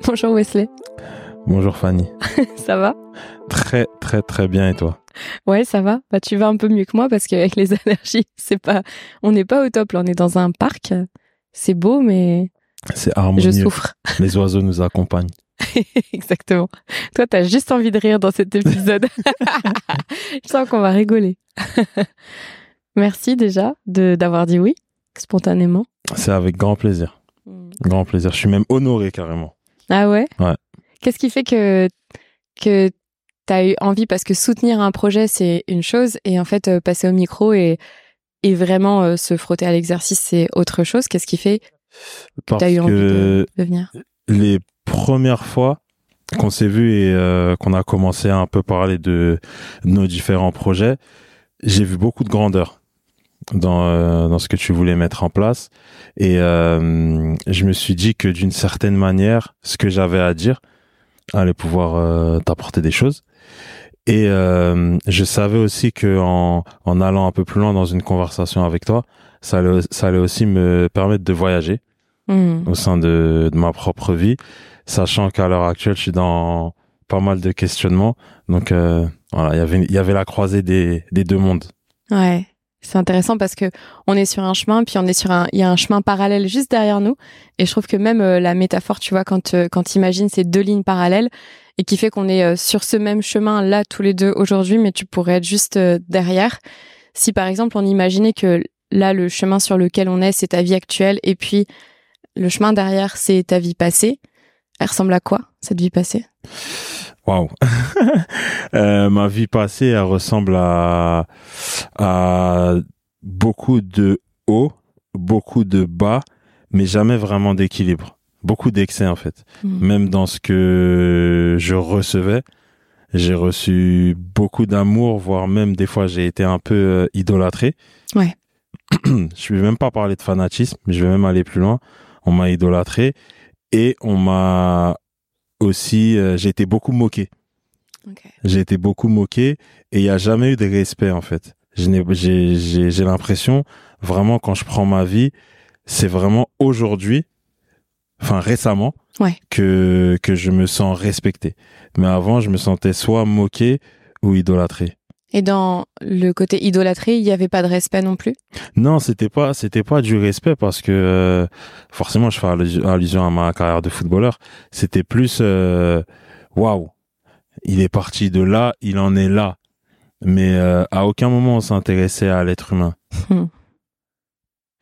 Bonjour Wesley. Bonjour Fanny. ça va? Très très très bien et toi? Ouais, ça va. Bah tu vas un peu mieux que moi parce qu'avec les allergies, c'est pas on n'est pas au top là, on est dans un parc. C'est beau mais c'est harmonieux. Je souffre. Les oiseaux nous accompagnent. Exactement. Toi, t'as juste envie de rire dans cet épisode. Je sens qu'on va rigoler. Merci déjà de d'avoir dit oui spontanément. C'est avec grand plaisir. Hmm. Grand plaisir. Je suis même honoré carrément. Ah ouais? Ouais. Qu'est-ce qui fait que que t'as eu envie parce que soutenir un projet c'est une chose et en fait euh, passer au micro et et vraiment euh, se frotter à l'exercice c'est autre chose? Qu'est-ce qui fait que t'as eu envie de, de venir? Les premières fois qu'on s'est vu et euh, qu'on a commencé à un peu parler de nos différents projets, j'ai vu beaucoup de grandeur dans, euh, dans ce que tu voulais mettre en place. Et euh, je me suis dit que d'une certaine manière, ce que j'avais à dire allait pouvoir euh, t'apporter des choses. Et je savais aussi que en, en allant un peu plus loin dans une conversation avec toi, ça allait, ça allait aussi me permettre de voyager mmh. au sein de, de ma propre vie, sachant qu'à l'heure actuelle, je suis dans pas mal de questionnements. Donc voilà, y il y avait la croisée des, des deux mondes. Ouais. C'est intéressant parce que on est sur un chemin, puis on est sur un, il y a un chemin parallèle juste derrière nous. Et je trouve que même euh, la métaphore, tu vois, quand euh, quand imagines ces deux lignes parallèles et qui fait qu'on est euh, sur ce même chemin là tous les deux aujourd'hui, mais tu pourrais être juste derrière. Si par exemple on imaginait que là le chemin sur lequel on est, c'est ta vie actuelle, et puis le chemin derrière, c'est ta vie passée. Elle ressemble à quoi cette vie passée? Waouh. euh, ma vie passée, elle ressemble à, à beaucoup de hauts, beaucoup de bas, mais jamais vraiment d'équilibre. Beaucoup d'excès, en fait. Hmm. Même dans ce que je recevais, j'ai reçu beaucoup d'amour, voire même des fois j'ai été un peu euh, idolâtré. Ouais. je vais même pas parler de fanatisme, mais je vais même aller plus loin. On m'a idolâtré et on m'a aussi, euh, j'ai été beaucoup moqué. J'ai été beaucoup moqué et il n'y a jamais eu de respect en fait. J'ai l'impression, vraiment, quand je prends ma vie, c'est vraiment aujourd'hui, enfin récemment, que, que je me sens respecté. Mais avant, je me sentais soit moqué ou idolâtré. Et dans le côté idolâtré, il n'y avait pas de respect non plus? Non, c'était pas, c'était pas du respect parce que euh, forcément, je fais allusion à ma carrière de footballeur. C'était plus, euh, waouh, il est parti de là, il en est là. Mais euh, à aucun moment on s'intéressait à l'être humain. Hmm.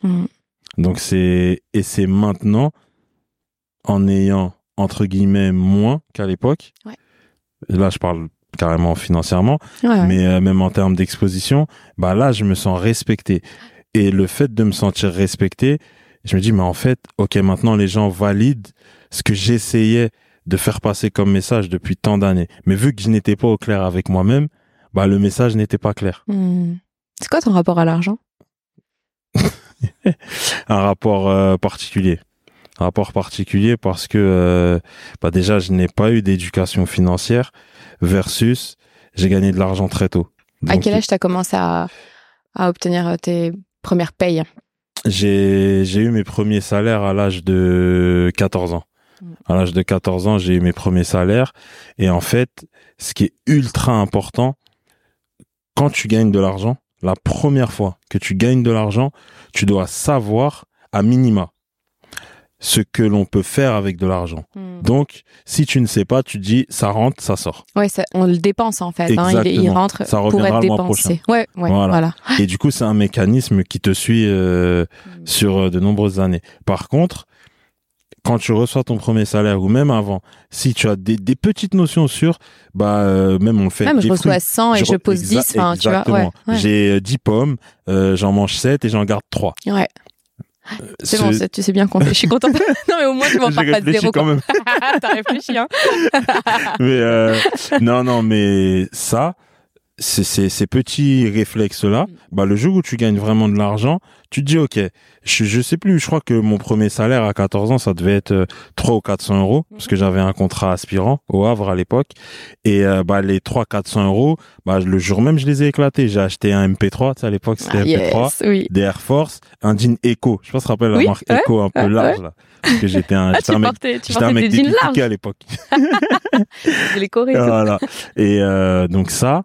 Hmm. Donc c'est et c'est maintenant en ayant entre guillemets moins qu'à l'époque. Là, je parle carrément financièrement, mais euh, même en termes d'exposition, bah là, je me sens respecté. Et le fait de me sentir respecté, je me dis, mais en fait, ok, maintenant les gens valident ce que j'essayais de faire passer comme message depuis tant d'années. Mais vu que je n'étais pas au clair avec moi-même, bah le message n'était pas clair. Hmm. C'est quoi ton rapport à l'argent? Un rapport euh, particulier. Un rapport particulier parce que euh, bah déjà je n'ai pas eu d'éducation financière versus j'ai gagné de l'argent très tôt. à quel âge tu as commencé à, à obtenir euh, tes premières payes? J'ai eu mes premiers salaires à l'âge de 14 ans. À l'âge de 14 ans, j'ai eu mes premiers salaires. Et en fait, ce qui est ultra important, quand tu gagnes de l'argent, la première fois que tu gagnes de l'argent, tu dois savoir à minima ce que l'on peut faire avec de l'argent. Hmm. Donc, si tu ne sais pas, tu dis ça rentre, ça sort. Ouais, on le dépense en fait. Hein, il, rentre ça pour être dépensé. Ouais, ouais, voilà. Et du coup, c'est un mécanisme qui te suit euh, hmm. sur euh, de nombreuses années. Par contre, quand tu reçois ton premier salaire ou même avant, si tu as des, des petites notions sur, bah euh, même on le fait. Même je reçois 100 et je, pose 10, enfin tu vois. Ouais, J'ai 10 pommes, j'en mange 7 et j'en garde 3. Ouais. C'est bon, tu sais bien compter. Je suis contente. non, mais au moins, tu m'en parles pas de zéro. quand même. T'as réfléchi, hein. mais euh, non, non, mais ça, c'est ces petits réflexes-là, mm. bah, le jour où tu gagnes vraiment de l'argent, tu te dis, ok, je, je sais plus, je crois que mon premier salaire à 14 ans, ça devait être 3 ou 400 euros, parce que j'avais un contrat aspirant au Havre à l'époque. Et euh, bah, les 3 400 euros, bah, le jour même, je les ai éclatés. J'ai acheté un MP3, à l'époque, c'était Ah, MP3, oui. des Air Force, un jean Echo. Je sais pas si tu rappelles Oui, la marque ouais, Echo un peu ouais, large, là. Parce que j'étais un, Ah, j'étais tu un mec, portais, tu j'étais un mec des à l'époque. les tout. voilà. Et euh, donc ça,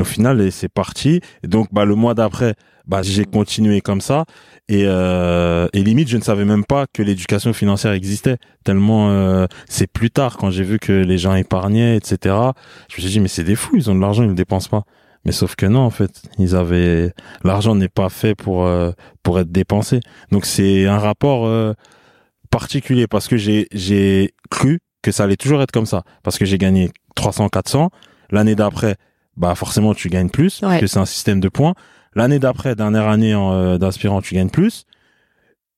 au final, c'est parti. Et donc, bah, le mois d'après, bah, j'ai continué comme ça. Et, euh, et limite, je ne savais même pas que l'éducation financière existait. Tellement, euh, c'est plus tard quand j'ai vu que les gens épargnaient, etc. Je me suis dit, mais c'est des fous, ils ont de l'argent, ils ne le dépensent pas. Mais sauf que non, en fait, ils avaient l'argent n'est pas fait pour euh, pour être dépensé. Donc c'est un rapport euh, particulier parce que j'ai j'ai cru que ça allait toujours être comme ça parce que j'ai gagné 300 400 l'année d'après bah forcément tu gagnes plus Ouais. parce que c'est un système de points l'année d'après dernière année euh, d'aspirant tu gagnes plus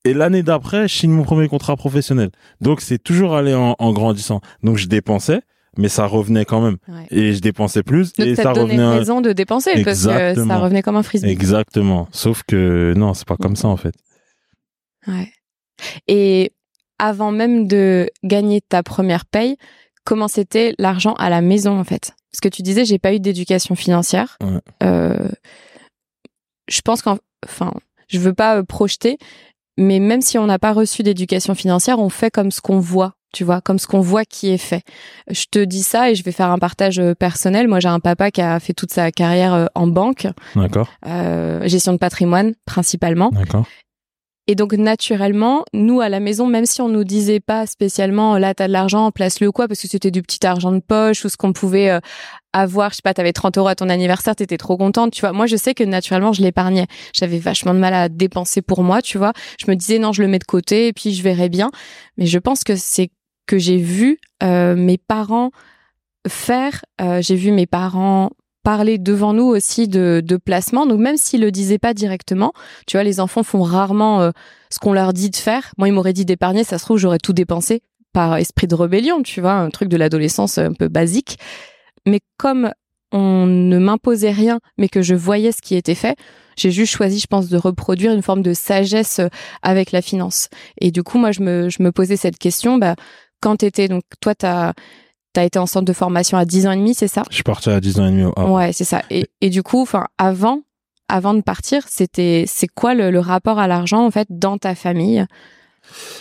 et l'année d'après je signe mon premier contrat professionnel donc c'est toujours allé en, en grandissant donc je dépensais mais ça revenait quand même Ouais. et je dépensais plus Donc, et ça revenait un- raison de dépenser parce que Exactement. ça revenait comme un frisbee. exactement sauf que non c'est pas comme ça en fait Ouais. Et avant même de gagner ta première paye, comment c'était l'argent à la maison en fait Parce que tu disais j'ai pas eu d'éducation financière. Ouais. Euh, je pense qu'en, enfin, je veux pas euh, projeter, mais même si on n'a pas reçu d'éducation financière, on fait comme ce qu'on voit. Tu vois, comme ce qu'on voit qui est fait. Je te dis ça et je vais faire un partage euh, personnel. Moi, j'ai un papa qui a fait toute sa carrière en banque, d'accord euh, gestion de patrimoine principalement. d'accord Et donc naturellement, nous à la maison, même si on nous disait pas spécialement là t'as de l'argent, place-le quoi, parce que c'était du petit argent de poche ou ce qu'on pouvait euh, avoir, je sais pas, t'avais 30 euros à ton anniversaire, t'étais trop contente, tu vois. Moi je sais que naturellement je l'épargnais. J'avais vachement de mal à dépenser pour moi, tu vois. Je me disais non, je le mets de côté et puis je verrai bien. Mais je pense que c'est que j'ai vu euh, mes parents faire, euh, j'ai vu mes parents parler devant nous aussi de, placement. Donc même s'ils le disaient pas directement, tu vois, les enfants font rarement euh, ce qu'on leur dit de faire. Moi, ils m'auraient dit d'épargner, ça se trouve, j'aurais tout dépensé par esprit de rébellion, tu vois, un truc de l'adolescence un peu basique. Mais comme on ne m'imposait rien, mais que je voyais ce qui était fait, j'ai juste choisi, je pense, de reproduire une forme de sagesse euh, avec la finance. Et du coup, moi, je me, je me posais cette question, bah, quand t'étais, donc, toi, t'as, t'as été en centre de formation à 10 ans et demi, c'est ça? je suis parti à 10 ans et demi Havre. Ouais, c'est ça. Et, et du coup, enfin, avant, avant de partir, c'était, c'est quoi le, le rapport à l'argent en fait dans ta famille?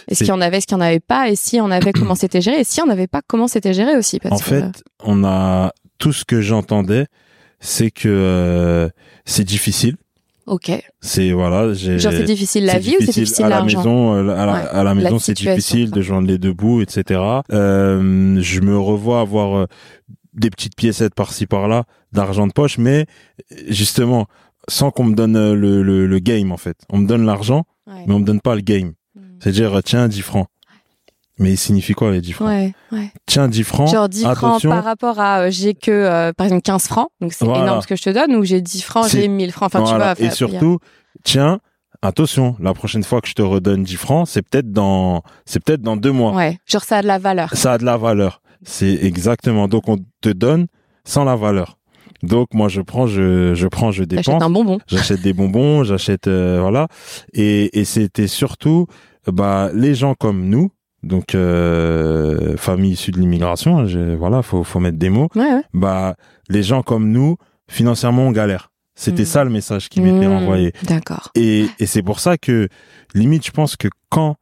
Est-ce qu'il y en avait, est-ce qu'il y en avait pas? Et si on avait, comment c'était géré? Et si on n'avait pas, comment c'était géré aussi? Parce En que- fait, on a tout ce que j'entendais, c'est que euh, c'est difficile. Ok. C'est voilà, j'ai. Genre c'est difficile la vie ou c'est difficile à la maison euh, à la, Ouais, à la maison la c'est difficile de joindre les deux bouts etc euh, je me revois avoir euh, des petites piécettes par-ci par-là d'argent de poche mais justement sans qu'on me donne euh, le, le, le game en fait on me donne l'argent Ouais. mais on me donne pas le game Mm. c'est-à-dire tiens 10 francs mais il signifie quoi les 10 francs Ouais, ouais. tiens 10 francs Genre 10 francs attention par rapport à euh, j'ai que euh, par exemple 15 francs, donc c'est Voilà. énorme ce que je te donne, ou j'ai 10 francs, j'ai 1000 francs. Enfin, Voilà. tu vois. et surtout tiens attention la prochaine fois que je te redonne 10 francs c'est peut-être dans c'est peut-être dans deux mois Ouais, genre ça a de la valeur. ça a de la valeur. C'est exactement. Donc on te donne sans la valeur. Donc moi je prends, je, je prends, je dépense. un bonbon. J'achète des bonbons, j'achète euh, voilà. Et, et c'était surtout bah les gens comme nous, donc euh, famille issue de l'immigration. hein, Voilà, faut faut mettre des mots. Ouais, ouais. Bah les gens comme nous financièrement on galère. C'était Mhm. ça le message qui m'était Mmh, envoyé. D'accord. Et, et c'est pour ça que, limite, je pense que quand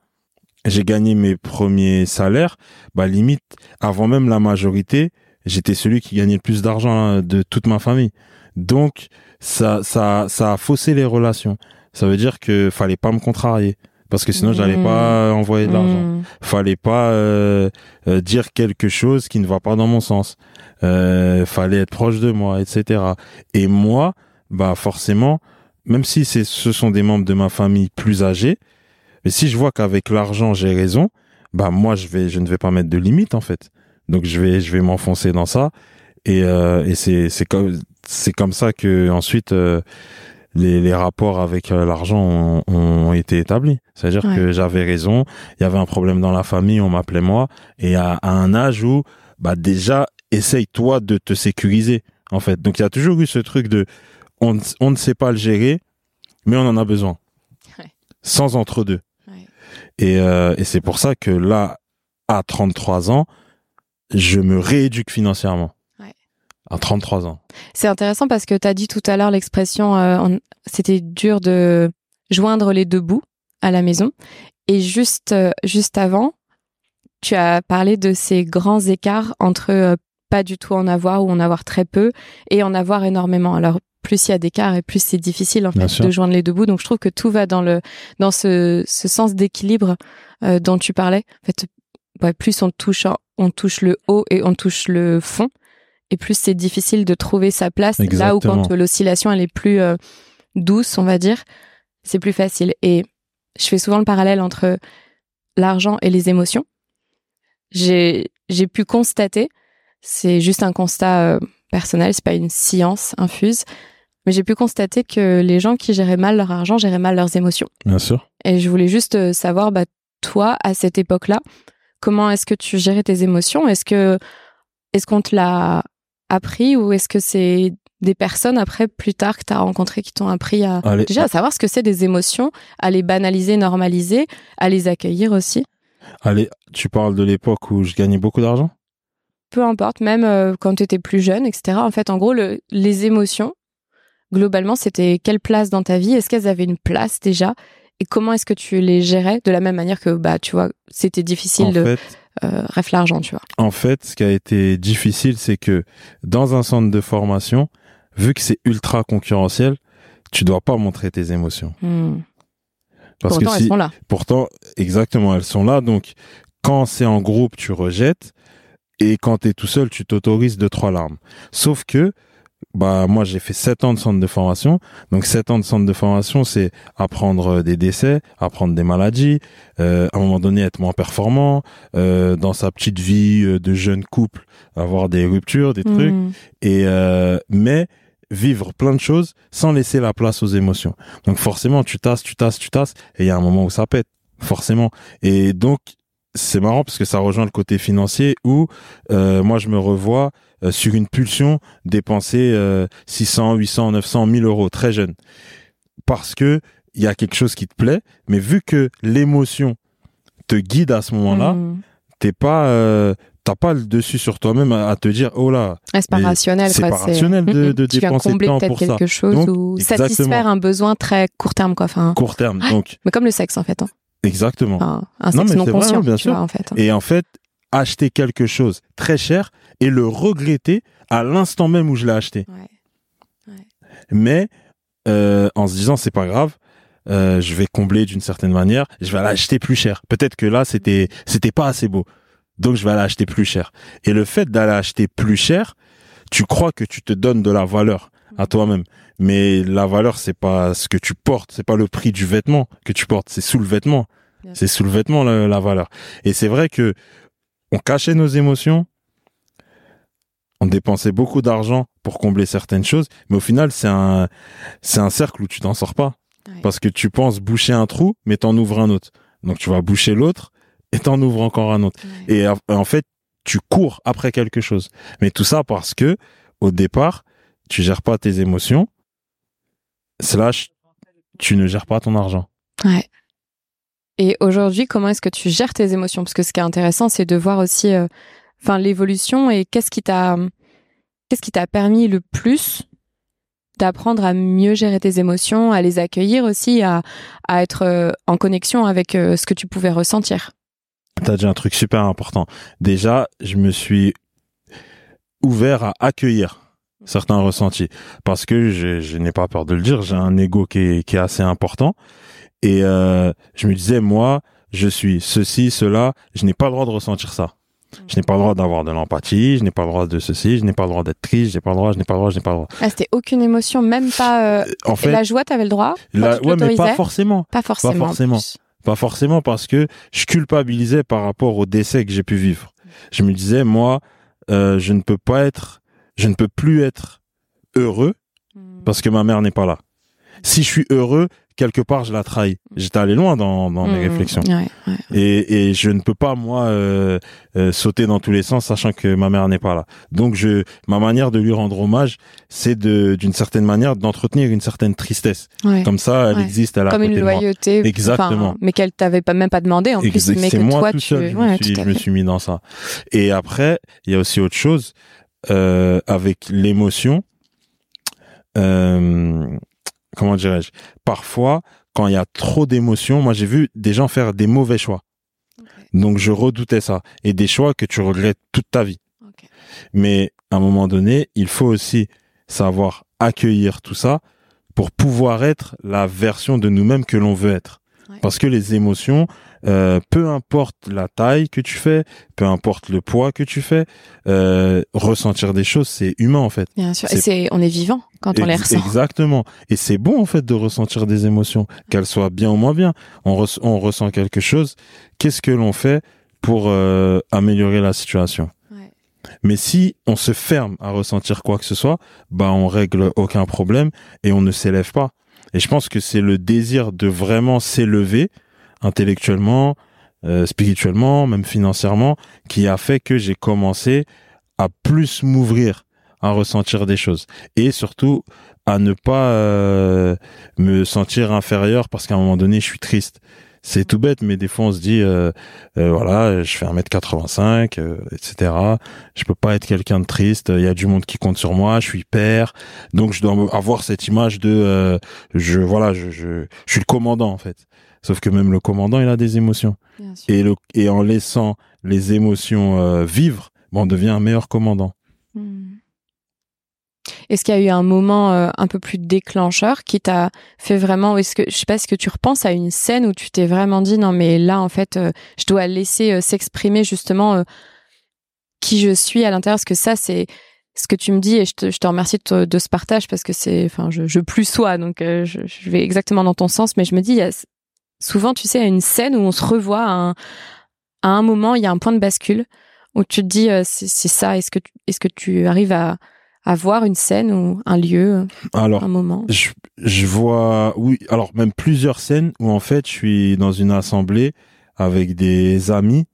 j'ai gagné mes premiers salaires, bah, limite, avant même la majorité, j'étais celui qui gagnait le plus d'argent hein, de toute ma famille. Donc, ça, ça, ça a faussé les relations. Ça veut dire que fallait pas me contrarier. Parce que sinon, j'allais pas envoyer de l'argent Mmh. fallait pas euh, euh, dire quelque chose qui ne va pas dans mon sens. Euh, fallait être proche de moi, etc. Et moi, bah forcément, même si c'est ce sont des membres de ma famille plus âgés, mais si je vois qu'avec l'argent j'ai raison, bah moi je vais je ne vais pas mettre de limite en fait. Donc je vais je vais m'enfoncer dans ça et euh, et c'est c'est comme c'est comme ça que ensuite euh, les, les rapports avec euh, l'argent ont, ont été établis. C'est-à-dire Ouais. que j'avais raison, il y avait un problème dans la famille, on m'appelait moi, et à, à un âge où, bah déjà, essaye toi de te sécuriser, en fait. Donc il y a toujours eu ce truc de, on, ne- on ne sait pas le gérer, mais on en a besoin. Ouais. sans entre-deux. Ouais. Et, euh, et c'est pour ça que là, à 33 ans, je me rééduque financièrement. À 33 ans. C'est intéressant parce que tu as dit tout à l'heure l'expression euh, c'était dur de joindre les deux bouts à la maison. Et juste, euh, juste avant, tu as parlé de ces grands écarts entre euh, pas du tout en avoir ou en avoir très peu et en avoir énormément. Alors, plus il y a d'écart et plus c'est difficile en Bien fait sûr. de joindre les deux bouts. Donc, je trouve que tout va dans le dans ce, ce sens d'équilibre euh, dont tu parlais. En fait, ouais, plus on touche on touche le haut et on touche le fond, et plus c'est difficile de trouver sa place. Là où quand l'oscillation elle est plus euh, douce, on va dire, c'est plus facile. Et je fais souvent le parallèle entre l'argent et les émotions. J'ai j'ai pu constater, c'est juste un constat euh, personnel, c'est pas une science infuse, mais j'ai pu constater que les gens qui géraient mal leur argent géraient mal leurs émotions. Bien sûr. Et je voulais juste euh, savoir, bah, toi, à cette époque-là, comment est-ce que tu gérais tes émotions? Est-ce que est-ce qu'on te l'a appris ou est-ce que c'est des personnes après, plus tard, que tu as rencontrées qui t'ont appris à Allez. déjà à savoir ce que c'est des émotions, à les banaliser, normaliser, à les accueillir aussi? Allez, tu parles de l'époque où je gagnais beaucoup d'argent? Peu importe, même euh, quand tu étais plus jeune, etc. En fait, en gros, le- les émotions, globalement, c'était quelle place dans ta vie? Est-ce qu'elles avaient une place déjà? Et comment est-ce que tu les gérais? De la même manière que, bah, tu vois, c'était difficile En de fait, euh, ref l'argent, tu vois. en fait, ce qui a été difficile, c'est que dans un centre de formation, vu que c'est ultra concurrentiel, tu dois pas montrer tes émotions. Hmm. Parce Pourtant, que elles si, sont là. pourtant, exactement, elles sont là. Donc, quand c'est en groupe, tu rejettes. Et quand tu es tout seul, tu t'autorises deux, trois larmes. Sauf que, bah, moi, j'ai fait sept ans de centre de formation. Donc, sept ans de centre de formation, c'est apprendre des décès, apprendre des maladies, euh, à un moment donné, être moins performant, euh, dans sa petite vie euh, de jeune couple, avoir des ruptures, des trucs. Hmm. Et, euh, mais, vivre plein de choses sans laisser la place aux émotions. Donc forcément, tu tasses, tu tasses, tu tasses, et il y a un moment où ça pète, forcément. Et donc, c'est marrant parce que ça rejoint le côté financier où euh, moi, je me revois euh, sur une pulsion dépenser euh, 600, 800, 900, 1000 euros très jeune. Parce que il y a quelque chose qui te plaît, mais vu que l'émotion te guide à ce moment-là, Hmm. t'es pas... Euh, T'as pas le dessus sur toi-même à, à te dire oh là Ah, c'est pas rationnel, c'est pas rationnel de- de tu viens dépenser combler tant peut-être ça. quelque chose Donc, ou exactement. satisfaire un besoin très court terme, quoi. Enfin, court terme donc mais comme le sexe, en fait. hein. Exactement Enfin, un Non, sexe mais non, c'est vrai, conscient, bien tu sûr. vois, en fait. Et en fait, acheter quelque chose très cher et le regretter à l'instant même où je l'ai acheté. Ouais. Mais euh, en se disant, c'est pas grave, euh, je vais combler d'une certaine manière, je vais l'acheter plus cher. Peut-être que là, c'était c'était pas assez beau. Donc, je vais l'acheter plus cher. Et le fait d'aller acheter plus cher, tu crois que tu te donnes de la valeur à toi-même. Mais la valeur, c'est pas ce que tu portes, c'est pas le prix du vêtement que tu portes, c'est sous le vêtement. C'est sous le vêtement la, la valeur. Et c'est vrai que on cachait nos émotions, on dépensait beaucoup d'argent pour combler certaines choses, mais au final, c'est un, c'est un cercle où tu t'en sors pas. Ouais. Parce que tu penses boucher un trou, mais t'en ouvres un autre. Donc tu vas boucher l'autre et t'en ouvres encore un autre. Ouais. Et en- en fait, tu cours après quelque chose. Mais tout ça parce que, au départ, tu gères pas tes émotions, slash, tu ne gères pas ton argent. Ouais. Et aujourd'hui, comment est-ce que tu gères tes émotions? Parce que ce qui est intéressant, c'est de voir aussi, euh, l'évolution et qu'est-ce qui t'a, qu'est-ce qui t'a permis le plus d'apprendre à mieux gérer tes émotions, à les accueillir aussi, à, à être euh, en connexion avec euh, ce que tu pouvais ressentir? T'as dit un truc super important. Déjà, je me suis ouvert à accueillir certains ressentis parce que je, je n'ai pas peur de le dire, j'ai un ego qui est, qui est assez important et euh, je me disais moi, je suis ceci, cela, je n'ai pas le droit de ressentir ça. Je n'ai pas le droit d'avoir de l'empathie, je n'ai pas le droit de ceci, je n'ai pas le droit d'être triste, je n'ai pas le droit, je n'ai pas le droit, je n'ai pas le droit. Ah, c'était aucune émotion, même pas. euh, En fait, la joie, t'avais le droit? La- ouais, mais pas forcément. Pas forcément. en forcément. Pas forcément parce que je culpabilisais par rapport au décès que j'ai pu vivre. Je me disais, moi, euh, je ne peux pas être, je ne peux plus être heureux Hmm. parce que ma mère n'est pas là. Si je suis heureux, quelque part, je la trahis. J'étais allé loin dans, dans mes Mmh, réflexions. ouais, ouais. Et, et je ne peux pas moi euh, euh, sauter dans tous les sens sachant que ma mère n'est pas là. Donc je ma manière de lui rendre hommage, c'est de d'une certaine manière d'entretenir une certaine tristesse. Ouais. Comme ça, elle existe, elle à Comme une moi. loyauté. Exactement. mais qu'elle t'avait pas même pas demandé en plus, Exact. mais C'est que moi toi tout tu. seul, je, ouais, me, suis, je me suis mis dans ça. Et après, il y a aussi autre chose euh, avec l'émotion. Euh, comment dirais-je Parfois, quand il y a trop d'émotions, moi j'ai vu des gens faire des mauvais choix. Donc je redoutais ça. Et des choix que tu regrettes toute ta vie. Mais à un moment donné, il faut aussi savoir accueillir tout ça pour pouvoir être la version de nous-mêmes que l'on veut être. Ouais. Parce que les émotions, euh, peu importe la taille que tu fais, peu importe le poids que tu fais, euh, ressentir des choses, c'est humain en fait. Bien sûr. Et C'est- on est vivant quand on les ressent. Exactement. Et c'est bon en fait de ressentir des émotions, qu'elles soient bien ou moins bien. On, on ressent quelque chose. Qu'est-ce que l'on fait pour euh, améliorer la situation? Ouais. Mais si on se ferme à ressentir quoi que ce soit, bah on règle aucun problème et on ne s'élève pas. Et je pense que c'est le désir de vraiment s'élever intellectuellement, euh, spirituellement, même financièrement, qui a fait que j'ai commencé à plus m'ouvrir à ressentir des choses et surtout à ne pas euh, me sentir inférieur parce qu'à un moment donné je suis triste. C'est tout bête, mais des fois on se dit, euh, euh, voilà, je fais 1m85, euh, etc. Je peux pas être quelqu'un de triste. Il y a du monde qui compte sur moi. Je suis père, donc je dois avoir cette image de, euh, je, voilà, je, je, je suis le commandant en fait. Sauf que même le commandant, il a des émotions. Bien sûr. Et, le, et en laissant les émotions euh, vivre, ben, on devient un meilleur commandant. Est-ce qu'il y a eu un moment euh, un peu plus déclencheur qui t'a fait vraiment est-ce que je sais pas est-ce que tu repenses à une scène où tu t'es vraiment dit non mais là en fait euh, je dois laisser euh, s'exprimer justement qui je suis à l'intérieur? Parce que ça c'est ce que tu me dis et je te, remercie de, ce partage parce que c'est enfin je, je plus sois donc je, vais exactement dans ton sens mais je me dis il y a souvent tu sais une scène où on se revoit à un, moment il y a un point de bascule où tu te dis c'est ça est-ce que est-ce que tu arrives à à voir une scène ou un lieu, Alors, un moment. je, je vois, oui, alors même plusieurs scènes où en fait je suis dans une assemblée avec des amis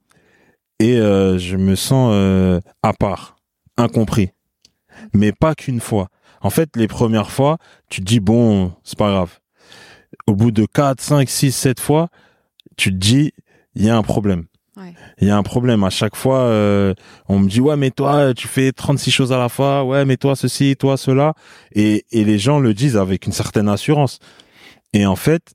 et euh, je me sens euh, à part, incompris. Mais pas qu'une fois. En fait, les premières fois, tu te dis, bon, c'est pas grave. Au bout de 4, 5, 6, 7 fois, tu te dis, il y a un problème. Ouais. Il y a un problème. À chaque fois, euh, on me dit, ouais, mais toi, tu fais 36 choses à la fois. Ouais, mais toi, ceci, toi, cela. Et, et les gens le disent avec une certaine assurance. Et en fait,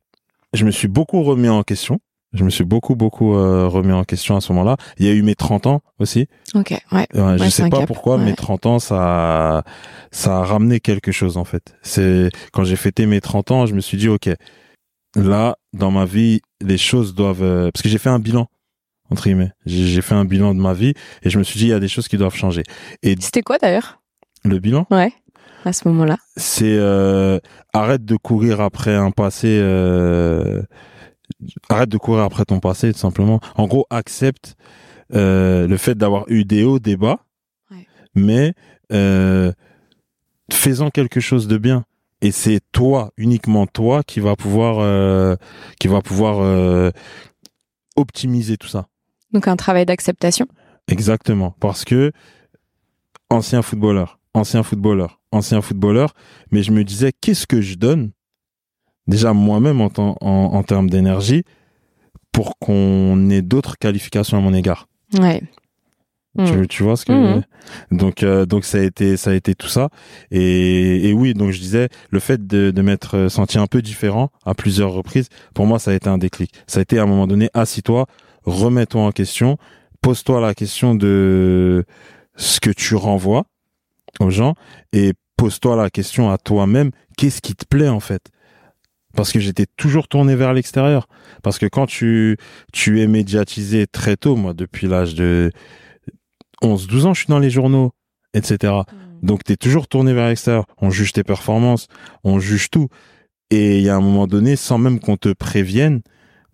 je me suis beaucoup remis en question. Je me suis beaucoup, beaucoup euh, remis en question à ce moment-là. Il y a eu mes 30 ans aussi. Ok, ouais. Ouais, je Ouais, sais pas cap, pourquoi, ouais. mes 30 ans, ça, a- ça a ramené quelque chose, en fait. C'est, quand j'ai fêté mes 30 ans, je me suis dit, OK, là, dans ma vie, les choses doivent, euh, parce que j'ai fait un bilan, entre guillemets. J'ai fait un bilan de ma vie et je me suis dit, il y a des choses qui doivent changer. Et C'était quoi d'ailleurs? le bilan, Ouais, à ce moment-là. c'est, euh, arrête de courir après un passé, euh, arrête de courir après ton passé, tout simplement. En gros, accepte, euh, le fait d'avoir eu des hauts, des bas, Ouais. mais faisant quelque chose de bien. Et c'est toi, uniquement toi, qui va pouvoir, euh, qui va pouvoir euh, optimiser tout ça. Donc un travail d'acceptation. Exactement, parce que ancien footballeur, ancien footballeur, ancien footballeur, mais je me disais qu'est-ce que je donne déjà moi-même en, en, en termes d'énergie pour qu'on ait d'autres qualifications à mon égard? Ouais. Tu, tu vois ce que Mhm. donc euh, donc ça a été ça a été tout ça et, et oui donc je disais le fait de, de m'être senti un peu différent à plusieurs reprises pour moi ça a été un déclic ça a été à un moment donné assis-toi remets-toi en question pose-toi la question de ce que tu renvoies aux gens et pose-toi la question à toi-même qu'est-ce qui te plaît en fait? Parce que j'étais toujours tourné vers l'extérieur. Parce que quand tu tu es médiatisé très tôt moi depuis l'âge de 11 12 ans je suis dans les journaux etc donc tu es toujours tourné vers l'extérieur. On juge tes performances on juge tout. Et il y a un moment donné sans même qu'on te prévienne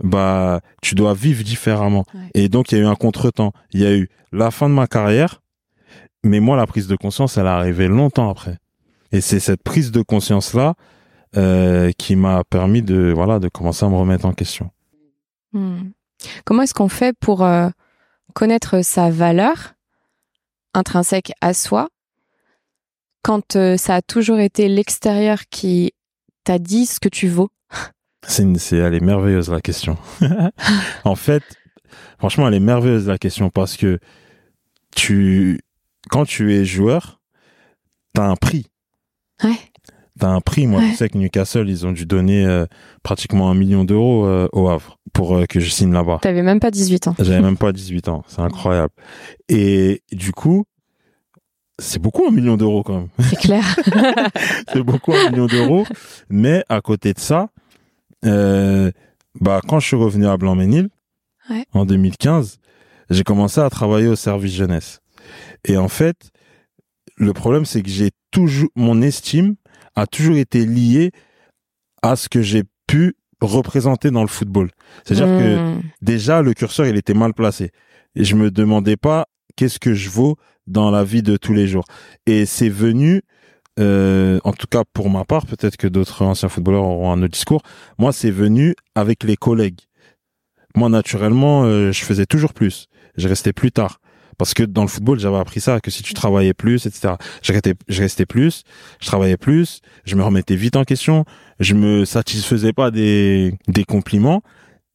bah tu dois vivre différemment Ouais. et donc il y a eu un contretemps il y a eu la fin de ma carrière mais moi la prise de conscience elle est arrivée longtemps après et c'est cette prise de conscience là euh, qui m'a permis de voilà de commencer à me remettre en question. Hmm. Comment est-ce qu'on fait pour euh, connaître sa valeur intrinsèque à soi quand euh, ça a toujours été l'extérieur qui t'a dit ce que tu vaux? C'est une- c'est elle est merveilleuse la question. en fait, franchement, elle est merveilleuse la question parce que tu quand tu es joueur, t'as un prix. Ouais. T'as un prix. Moi, Ouais. je sais que Newcastle, ils ont dû donner euh, pratiquement un million d'euros euh, au Havre pour euh, que je signe là-bas. T'avais même pas 18 ans. J'avais même pas 18 ans. C'est incroyable. Et du coup, c'est beaucoup un million d'euros quand même. C'est clair. c'est beaucoup un million d'euros. Mais à côté de ça, bah quand je suis revenu à Blanc-Ménil Ouais. en 2015, j'ai commencé à travailler au service jeunesse. Et en fait, le problème c'est que j'ai toujours mon estime a toujours été liée à ce que j'ai pu représenter dans le football. C'est-à-dire que Hmm. déjà le curseur il était mal placé et je me demandais pas qu'est-ce que je vaux dans la vie de tous les jours et c'est venu euh, en tout cas pour ma part peut-être que d'autres anciens footballeurs auront un autre discours. Moi c'est venu avec les collègues. Moi naturellement euh, je faisais toujours plus. Je restais plus tard. Parce que dans le football j'avais appris ça que si tu travaillais plus etc je restais, je restais plus je travaillais plus je me remettais vite en question je me satisfaisais pas des des compliments.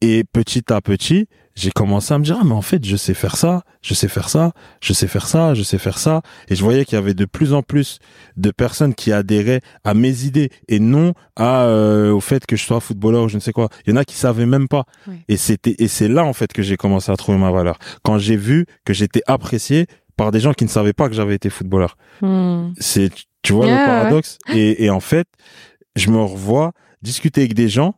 Et petit à petit, j'ai commencé à me dire, ah, mais en fait, je sais faire ça, je sais faire ça, je sais faire ça, je sais faire ça. Et je voyais qu'il y avait de plus en plus de personnes qui adhéraient à mes idées et non à, euh, au fait que je sois footballeur ou je ne sais quoi. Il y en a qui savaient même pas. Et c'était, et c'est là, en fait, que j'ai commencé à trouver ma valeur. Quand j'ai vu que j'étais apprécié par des gens qui ne savaient pas que j'avais été footballeur. Hmm. C'est, tu vois le ouais. paradoxe? Et, et en fait, je me revois discuter avec des gens,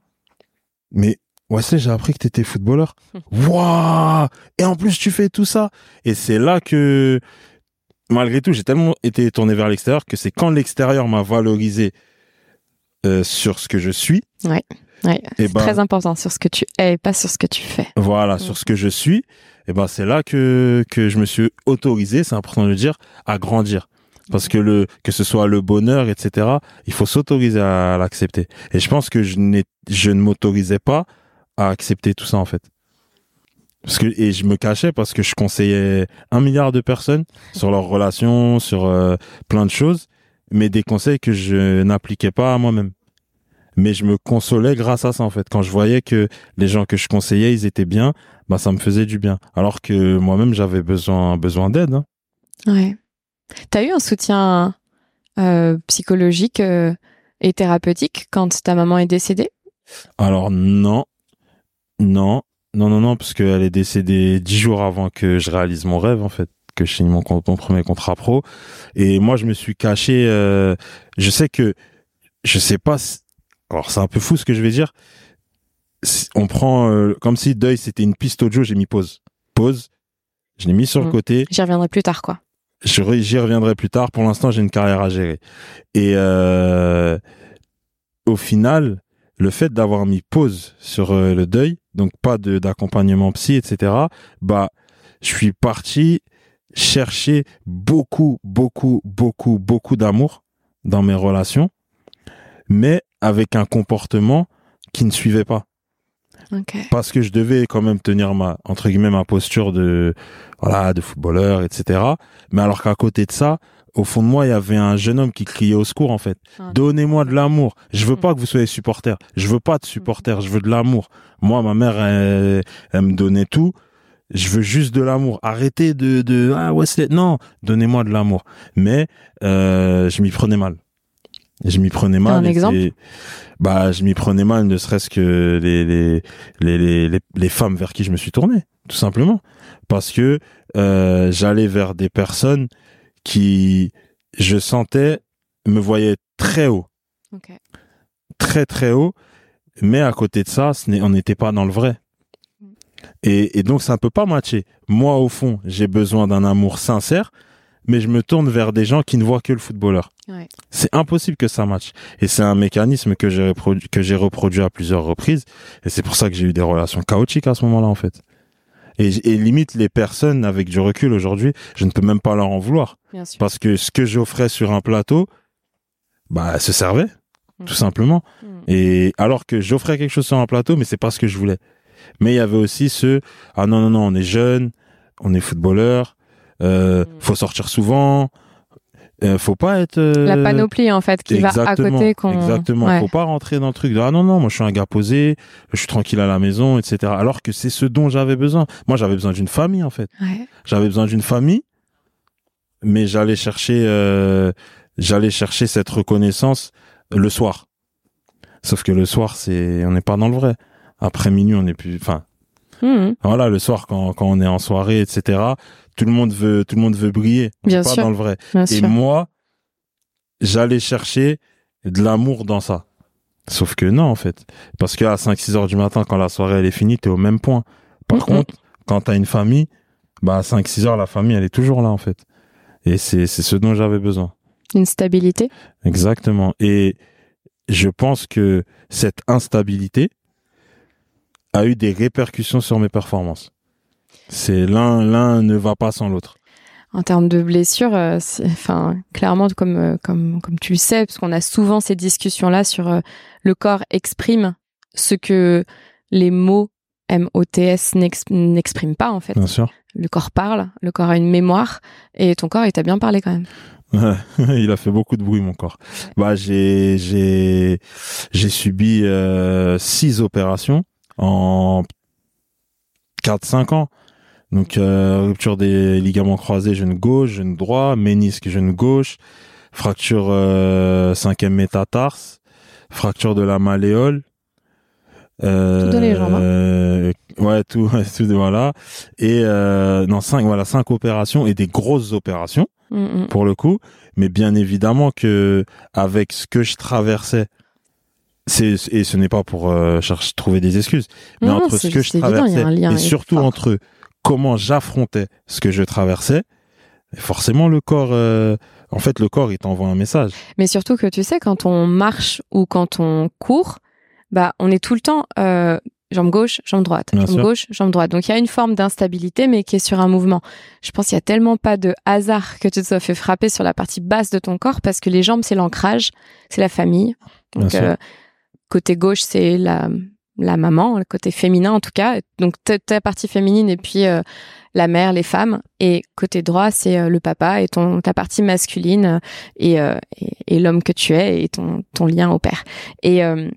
mais Wesley, j'ai appris que t'étais footballeur. Waouh Et en plus, tu fais tout ça. Et c'est là que, malgré tout, j'ai tellement été tourné vers l'extérieur que c'est quand l'extérieur m'a valorisé euh, sur ce que je suis, Ouais, Eh c'est ben- très important sur ce que tu es et pas sur ce que tu fais. voilà, Mm. sur ce que je suis, et ben c'est là que que je me suis autorisé, c'est important de le dire, à grandir. Parce que le que ce soit le bonheur, etc., il faut s'autoriser à l'accepter. Et je pense que je n'ai je ne m'autorisais pas à accepter tout ça en fait. Parce que et je me cachais parce que je conseillais un milliard de personnes sur leurs relations, sur euh, plein de choses, mais des conseils que je n'appliquais pas à moi-même. Mais je me consolais grâce à ça en fait. Quand je voyais que les gens que je conseillais, ils étaient bien, bah ça me faisait du bien. Alors que moi-même j'avais besoin besoin d'aide. hein. Ouais. T'as eu un soutien euh, psychologique euh, et thérapeutique quand ta maman est décédée? Alors non, non, non, non, non, parce qu'elle est décédée dix jours avant que je réalise mon rêve en fait, que je signe mon, premier contrat pro. Et moi je me suis caché. euh, je sais que je sais pas. Alors c'est un peu fou ce que je vais dire. On prend euh, comme si deuil c'était une piste audio, j'ai mis pause, pause. Je l'ai mis sur le Mhm. côté. J'y reviendrai plus tard, quoi. J'y reviendrai plus tard. Pour l'instant, j'ai une carrière à gérer. Et euh, au final, le fait d'avoir mis pause sur euh, le deuil, donc pas de d'accompagnement psy, etc. Bah, je suis parti chercher beaucoup, beaucoup, beaucoup, beaucoup d'amour dans mes relations, mais avec un comportement qui ne suivait pas parce que je devais quand même tenir ma entre guillemets ma posture de voilà de footballeur etc mais alors qu'à côté de ça au fond de moi il y avait un jeune homme qui criait au secours en fait. Ah. donnez-moi de l'amour. Je veux Mm. pas que vous soyez supporter. Je veux pas de supporter. Je veux de l'amour. Moi ma mère elle, elle me donnait tout. Je veux juste de l'amour. Arrêtez de de ah Wesley non. Donnez-moi de l'amour. Mais euh, je m'y prenais mal. Je m'y prenais mal un exemple? Bah je m'y prenais mal ne serait-ce que les les, les les les les femmes vers qui je me suis tourné tout simplement. Parce que euh, j'allais vers des personnes qui je sentais me voyaient très haut très très haut mais à côté de ça ce on n'était pas dans le vrai et, et donc ça ne peut pas matcher moi au fond j'ai besoin d'un amour sincère mais je me tourne vers des gens qui ne voient que le footballeur Ouais. c'est impossible que ça matche. Et c'est un mécanisme que j'ai reproduit, que j'ai reproduit à plusieurs reprises. Et c'est pour ça que j'ai eu des relations chaotiques à ce moment-là, en fait. Et, et limite, les personnes avec du recul aujourd'hui, je ne peux même pas leur en vouloir. Bien sûr. Parce que ce que j'offrais sur un plateau, bah, se servaient. tout simplement. Mm. Et alors que j'offrais quelque chose sur un plateau, mais c'est pas ce que je voulais. Mais il y avait aussi ce ah non non non, on est jeune, on est footballeur, euh, Mm. faut sortir souvent, euh, faut pas être euh, La panoplie en fait qui va à côté qu'on. Exactement. Ouais. Faut pas rentrer dans le truc de ah non non, moi je suis un gars posé, je suis tranquille à la maison, etc. Alors que c'est ce dont j'avais besoin. Moi j'avais besoin d'une famille en fait. Ouais. J'avais besoin d'une famille, mais j'allais chercher, euh, j'allais chercher cette reconnaissance le soir. Sauf que le soir, c'est, on n'est pas dans le vrai. Après minuit, on est plus, enfin, Mhm. voilà, le soir quand, quand on est en soirée, etc. Tout le monde veut, tout le monde veut briller. On Bien pas sûr. dans le vrai. Bien Et sûr. moi, j'allais chercher de l'amour dans ça. Sauf que non, en fait. Parce qu'à 5-6 heures du matin, quand la soirée elle est finie, t'es au même point. Par Mhm. contre, quand t'as une famille, bah, à 5-6 heures, la famille, elle est toujours là, en fait. Et c'est, c'est ce dont j'avais besoin. Une stabilité. Exactement. Et je pense que cette instabilité a eu des répercussions sur mes performances. C'est l'un, l'un ne va pas sans l'autre. En termes de blessures, euh, enfin, clairement, comme, euh, comme, comme tu le sais, parce qu'on a souvent ces discussions-là sur euh, le corps exprime ce que les mots MOTS n'ex- n'expriment pas, en fait. Bien sûr. Le corps parle, le corps a une mémoire, et ton corps, il t'a bien parlé quand même. il a fait beaucoup de bruit mon corps. Bah j'ai j'ai j'ai subi euh, six opérations en 4-5 ans. Donc euh, rupture des ligaments croisés genou gauche, genou droit, ménisque genou gauche, fracture euh, cinquième métatarse, fracture de la malléole. Euh, Tout dans les jambes, hein. euh, ouais, tout, tout, voilà. Et euh, non, cinq, voilà, cinq opérations et des grosses opérations Mm, mm. pour le coup, mais bien évidemment que avec ce que je traversais, et ce n'est pas pour euh, chercher trouver des excuses, mais Non, entre ce que je évident, traversais et surtout fort. entre comment j'affrontais ce que je traversais, forcément le corps, euh, en fait le corps il t'envoie un message. Mais surtout que tu sais, quand on marche ou quand on court, bah, on est tout le temps euh, jambe gauche, jambe droite, Bien jambe sûr. gauche, jambe droite. Donc il y a une forme d'instabilité, mais qui est sur un mouvement. Je pense qu'il y a tellement pas de hasard que tu te sois fait frapper sur la partie basse de ton corps parce que les jambes, c'est l'ancrage, c'est la famille. Donc euh, côté gauche, c'est la la maman, le côté féminin en tout cas. Donc ta, ta partie féminine et puis euh, la mère, les femmes. Et côté droit, c'est euh, le papa et ton ta partie masculine euh, et, euh, et, et l'homme que tu es et ton ton lien au père. Et euh,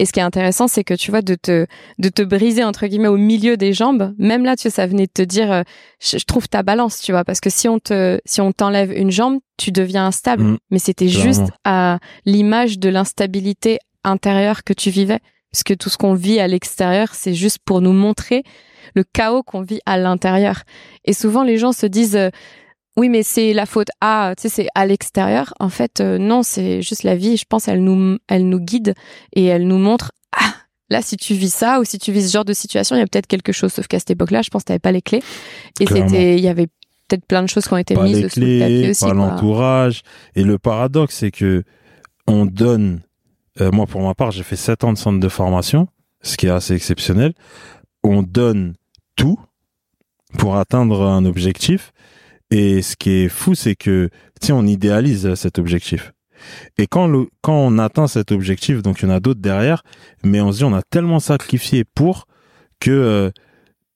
et ce qui est intéressant, c'est que tu vois de te de te briser entre guillemets au milieu des jambes. Même là, tu sais, ça venait de te dire, euh, je, je trouve ta balance, tu vois, parce que si on te si on t'enlève une jambe, tu deviens instable. Mm. Mais c'était juste à l'image de l'instabilité intérieure que tu vivais, parce que tout ce qu'on vit à l'extérieur, c'est juste pour nous montrer le chaos qu'on vit à l'intérieur. Et souvent, les gens se disent euh, oui, mais c'est la faute à, tu sais, c'est à l'extérieur. En fait, euh, non, c'est juste la vie. Je pense, elle nous, elle nous guide et elle nous montre, ah, là, si tu vis ça ou si tu vis ce genre de situation, il y a peut-être quelque chose. Sauf qu'à cette époque-là, je pense que t'avais pas les clés. Et c'était, il y avait peut-être plein de choses qui ont été Pas mises les sous le tapis clés, aussi. pas l'entourage. Et le paradoxe c'est que on donne, euh, moi pour ma part j'ai fait 7 ans de centre de formation, ce qui est assez exceptionnel. On donne tout pour atteindre un objectif. Et ce qui est fou, c'est que, sais, on idéalise cet objectif. Et quand, le, quand on atteint cet objectif, donc il y en a d'autres derrière, mais on se dit, on a tellement sacrifié pour que euh,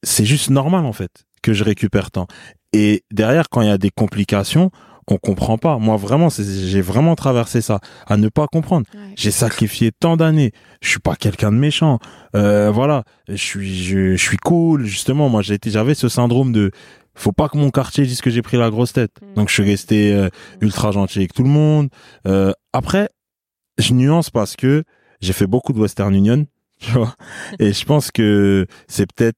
c'est juste normal, en fait, que je récupère tant. Et derrière, quand il y a des complications, on comprend pas. Moi, vraiment, j'ai vraiment traversé ça, à ne pas comprendre. Ouais. J'ai sacrifié tant d'années. Je suis pas quelqu'un de méchant. Euh, voilà, je suis, je, je suis cool. Justement, moi, j'ai été, j'avais ce syndrome de, faut pas que mon quartier dise que j'ai pris la grosse tête. Mm. Donc, je suis resté euh, ultra gentil avec tout le monde. Euh, après, je nuance parce que j'ai fait beaucoup de Western Union, tu vois. Et je pense que c'est peut-être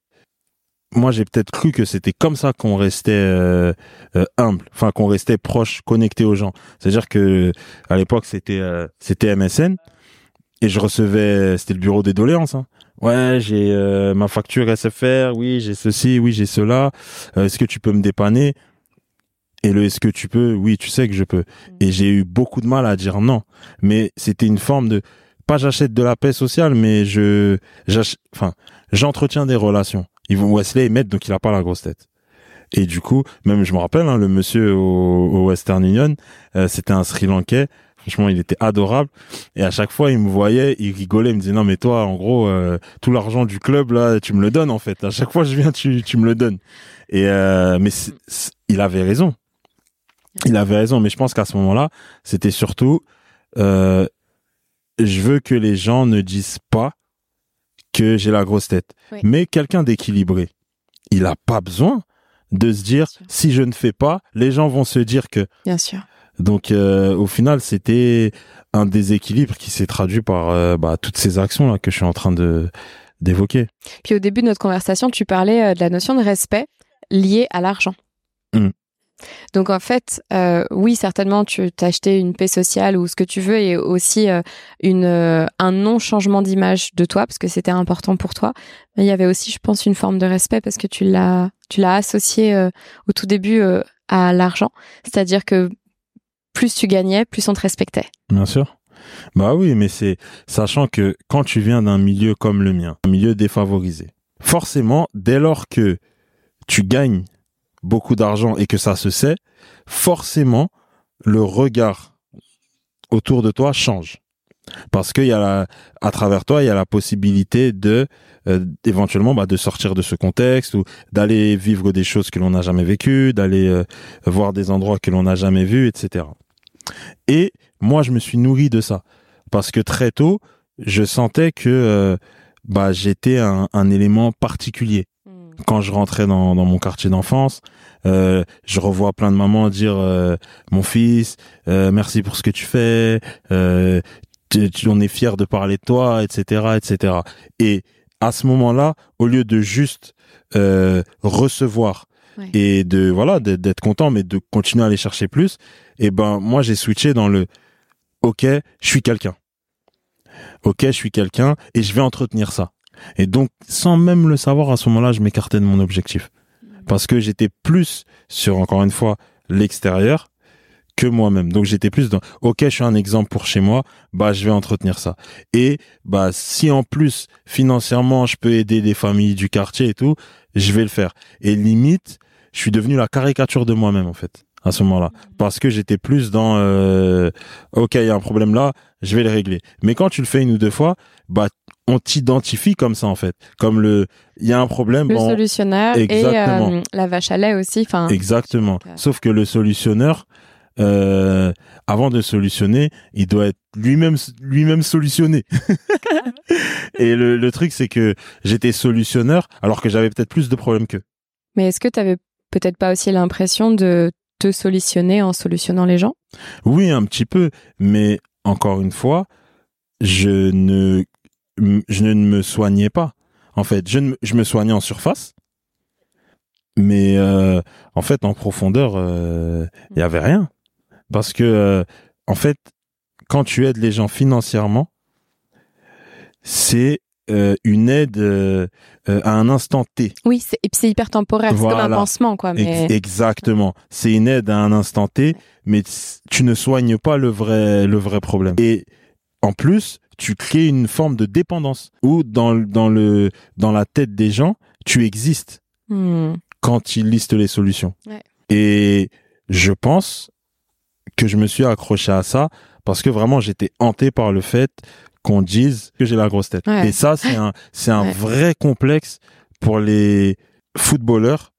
moi j'ai peut-être cru que c'était comme ça qu'on restait euh, euh, humble, enfin qu'on restait proche, connecté aux gens. C'est-à-dire que à l'époque c'était euh, c'était MSN et je recevais c'était le bureau des doléances. Hein. Ouais, j'ai euh, ma facture SFR, oui, j'ai ceci, oui, j'ai cela. Euh, est-ce que tu peux me dépanner? Et le est-ce que tu peux? Oui, tu sais que je peux. Et j'ai eu beaucoup de mal à dire non, mais c'était une forme de pas j'achète de la paix sociale, mais je j'ach- enfin j'entretiens des relations. Ils vont Wesley maître, donc il a pas la grosse tête. Et du coup, même je me rappelle, hein, le monsieur au, Western Union, euh, c'était un Sri Lankais. Franchement, il était adorable. Et à chaque fois, il me voyait, il rigolait, il me disait non mais toi, en gros, euh, tout l'argent du club là, tu me le donnes en fait. À chaque fois je viens, tu, tu me le donnes. Et euh, mais il avait raison. Il avait raison. Mais je pense qu'à ce moment-là, c'était surtout, euh, je veux que les gens ne disent pas que j'ai la grosse tête. Mais quelqu'un d'équilibré, il a pas besoin de se dire si je ne fais pas, les gens vont se dire que. Bien sûr. Donc euh, au final, c'était un déséquilibre qui s'est traduit par euh, bah, toutes ces actions là que je suis en train de d'évoquer. Puis au début de notre conversation, tu parlais euh, de la notion de respect liée à l'argent. Mmh. Donc en fait, oui, certainement, tu t'as acheté une paix sociale ou ce que tu veux, et aussi une un non changement d'image de toi parce que c'était important pour toi. Mais il y avait aussi, je pense, une forme de respect parce que tu l'as tu l'as associé au tout début à l'argent, c'est-à-dire que plus tu gagnais, plus on te respectait. Bien sûr. Bah oui, mais c'est sachant que quand tu viens d'un milieu comme le mien, un milieu défavorisé, forcément, dès lors que tu gagnes beaucoup d'argent et que ça se sait, forcément, le regard autour de toi change. Parce qu'il y a à travers toi, il y a la possibilité de euh, éventuellement bah, de sortir de ce contexte ou d'aller vivre des choses que l'on n'a jamais vécues, d'aller euh, voir des endroits que l'on n'a jamais vus, etc. Et moi, je me suis nourri de ça parce que très tôt, je sentais que euh, bah j'étais un, un, élément particulier. Quand je rentrais dans, dans mon quartier d'enfance, euh, je revois plein de mamans dire euh, mon fils, euh, merci pour ce que tu fais, tu, on est fier de parler de toi, etc., etc. Et à ce moment-là, au lieu de juste recevoir et de voilà d'être content, mais de continuer à aller chercher plus, et eh ben moi j'ai switché dans le ok, je suis quelqu'un. Ok, je suis quelqu'un et je vais entretenir ça. Et donc, sans même le savoir, à ce moment-là, je m'écartais de mon objectif. Parce que j'étais plus sur, encore une fois, l'extérieur que moi-même. Donc, j'étais plus dans, OK, je suis un exemple pour chez moi, bah, je vais entretenir ça. Et, bah, si en plus, financièrement, je peux aider des familles du quartier et tout, je vais le faire. Et limite, je suis devenu la caricature de moi-même, en fait à ce moment-là. Parce que j'étais plus dans euh, ok il y a un problème là je vais le régler. Mais quand tu le fais une ou deux fois bah on t'identifie comme ça en fait. Comme le il y a un problème le solutionneur et euh, la vache à lait aussi enfin exactement. sauf que le solutionneur euh, avant de solutionner il doit être lui-même lui-même solutionné. Et le, le truc c'est que j'étais solutionneur alors que j'avais peut-être plus de problèmes qu'eux. Mais est-ce que tu avais peut-être pas aussi l'impression de te solutionner en solutionnant les gens? Oui, un petit peu, mais encore une fois, je ne, je ne me soignais pas. En fait, je, ne, je me soignais en surface, mais euh, en fait, en profondeur, il euh, n'y avait rien. Parce que, euh, en fait, quand tu aides les gens financièrement, c'est euh, une aide euh, euh, à un instant T. Oui, c'est, c'est hyper temporaire, c'est comme un pansement, quoi. Mais... exactement. C'est une aide à un instant T, mais tu ne soignes pas le vrai, le vrai problème. Et en plus, tu crées une forme de dépendance où dans, dans, le, dans la tête des gens, tu existes hmm. quand ils listent les solutions. Ouais. Et je pense que je me suis accroché à ça parce que vraiment j'étais hanté par le fait qu'on dise que j'ai la grosse tête. Et ça, c'est un, c'est un vrai complexe pour les footballeurs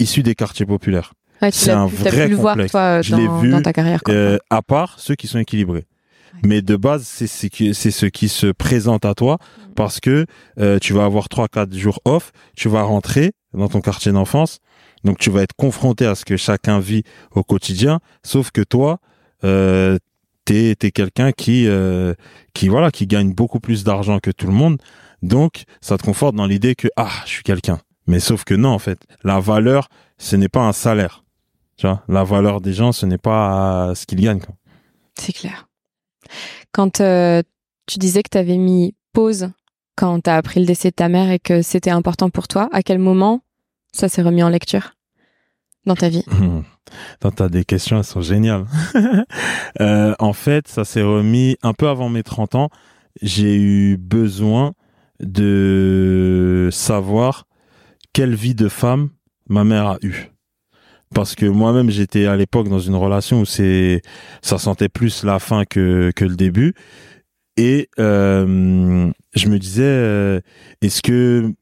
issus des quartiers populaires. c'est un vrai complexe. Voir, Je l'ai vu dans ta carrière, euh, à part ceux qui sont équilibrés. Mais de base, c'est c'est ce qui se présente à toi mm. parce que euh, tu vas avoir trois quatre jours off, tu vas rentrer dans ton quartier d'enfance, donc tu vas être confronté à ce que chacun vit au quotidien. Sauf que toi, euh, t'es es, quelqu'un qui euh, qui voilà qui gagne beaucoup plus d'argent que tout le monde. Donc ça te conforte dans l'idée que ah je suis quelqu'un. Mais sauf que non en fait la valeur ce n'est pas un salaire. Tu vois la valeur des gens ce n'est pas ce qu'ils gagnent c'est clair. Quand euh, tu disais que tu avais mis pause quand tu as appris le décès de ta mère et que c'était important pour toi à quel moment ça s'est remis en lecture? Dans ta vie tu as des questions, elles sont géniales. euh, en fait, ça s'est remis un peu avant mes 30 ans. J'ai eu besoin de savoir quelle vie de femme ma mère a eue. parce que moi-même j'étais à l'époque dans une relation où c'est ça sentait plus la fin que que le début et euh, je me disais euh, est-ce que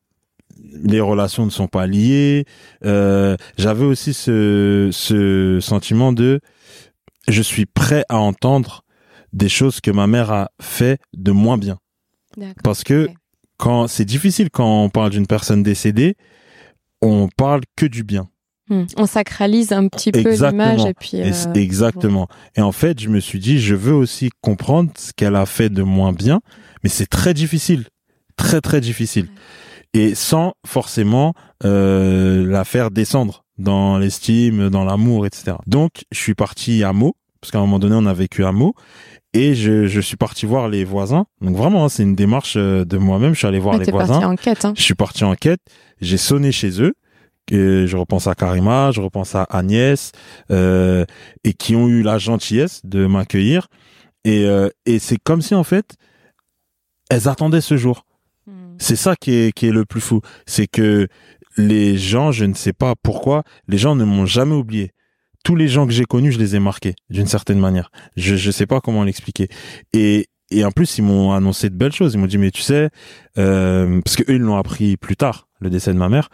les relations ne sont pas liées. Euh, j'avais aussi ce ce sentiment de je suis prêt à entendre des choses que ma mère a fait de moins bien. Parce que quand c'est difficile quand on parle d'une personne décédée on parle que du bien. Hmm. On sacralise un petit peu l'image et puis. Euh, exactement. Et en fait, je me suis dit, je veux aussi comprendre ce qu'elle a fait de moins bien, mais c'est très difficile, très très difficile, et sans forcément euh, la faire descendre dans l'estime, dans l'amour, etc. Donc, je suis parti à Meaux, parce qu'à un moment donné, on a vécu à Meaux, et je, je suis parti voir les voisins. Donc vraiment, hein, c'est une démarche euh, de moi-même. Je suis allé voir les voisins. En quête, hein. Je suis parti en quête. J'ai sonné chez eux je repense à Karima, je repense à Agnès, euh, et qui ont eu la gentillesse de m'accueillir. Et, euh, et c'est comme si en fait, elles attendaient ce jour. C'est ça qui est, qui est le plus fou. C'est que les gens, je ne sais pas pourquoi, les gens ne m'ont jamais oublié. Tous les gens que j'ai connus, je les ai marqués d'une certaine manière. Je ne sais pas comment l'expliquer. Et, et en plus, ils m'ont annoncé de belles choses. Ils m'ont dit, mais tu sais, euh, parce que eux, ils l'ont appris plus tard, le décès de ma mère.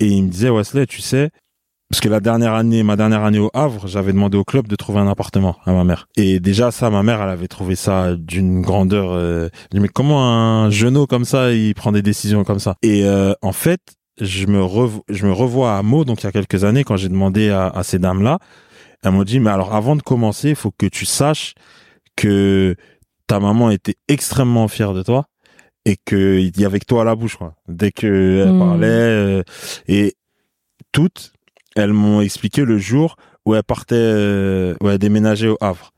Et ils me disaient, Wesley, tu sais, parce que la dernière année, ma dernière année au Havre, j'avais demandé au club de trouver un appartement à ma mère. Et déjà ça, ma mère, elle avait trouvé ça d'une grandeur. Euh, mais comment un genou comme ça, il prend des décisions comme ça? Et euh, en fait, je me je me revois à Meaux, donc il y a quelques années, quand j'ai demandé à, à ces dames-là, elles m'ont dit, mais alors avant de commencer, il faut que tu saches que ta maman était extrêmement fière de toi et que il y avait que toi à la bouche quoi. Dès que elle hmm. parlait euh, et toutes elles m'ont expliqué le jour où elle partait euh, où elle déménageait au Havre.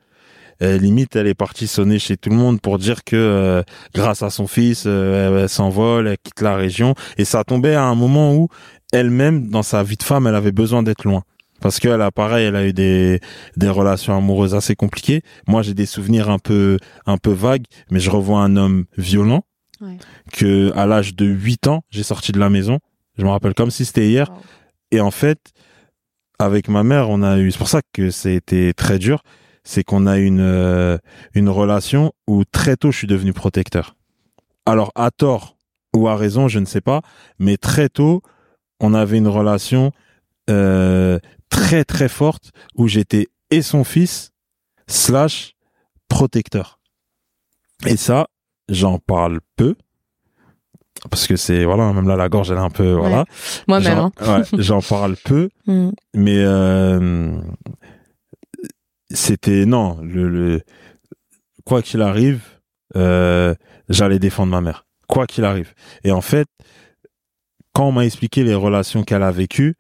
limite elle est partie sonner chez tout le monde pour dire que euh, grâce à son fils elle, s'envole, elle quitte la région et ça tombait à un moment où elle-même dans sa vie de femme elle avait besoin d'être loin parce qu'elle a pareil, elle a eu des des relations amoureuses assez compliquées. Moi, j'ai des souvenirs un peu un peu vagues, mais je revois un homme violent ouais. que à l'âge de 8 ans, j'ai sorti de la maison. Je me rappelle comme si c'était hier. Et en fait, avec ma mère, on a eu c'est pour ça que c'était très dur, c'est qu'on a une euh, une relation où très tôt je suis devenu protecteur. Alors à tort ou à raison, je ne sais pas, mais très tôt, on avait une relation euh, très très forte où j'étais et son fils slash protecteur. Et ça, j'en parle peu parce que c'est voilà même là la gorge elle est un peu voilà moi-même hein. ouais, j'en parle peu mm. mais euh, c'était non le, le quoi qu'il arrive euh, j'allais défendre ma mère quoi qu'il arrive et en fait quand on m'a expliqué les relations qu'elle a vécues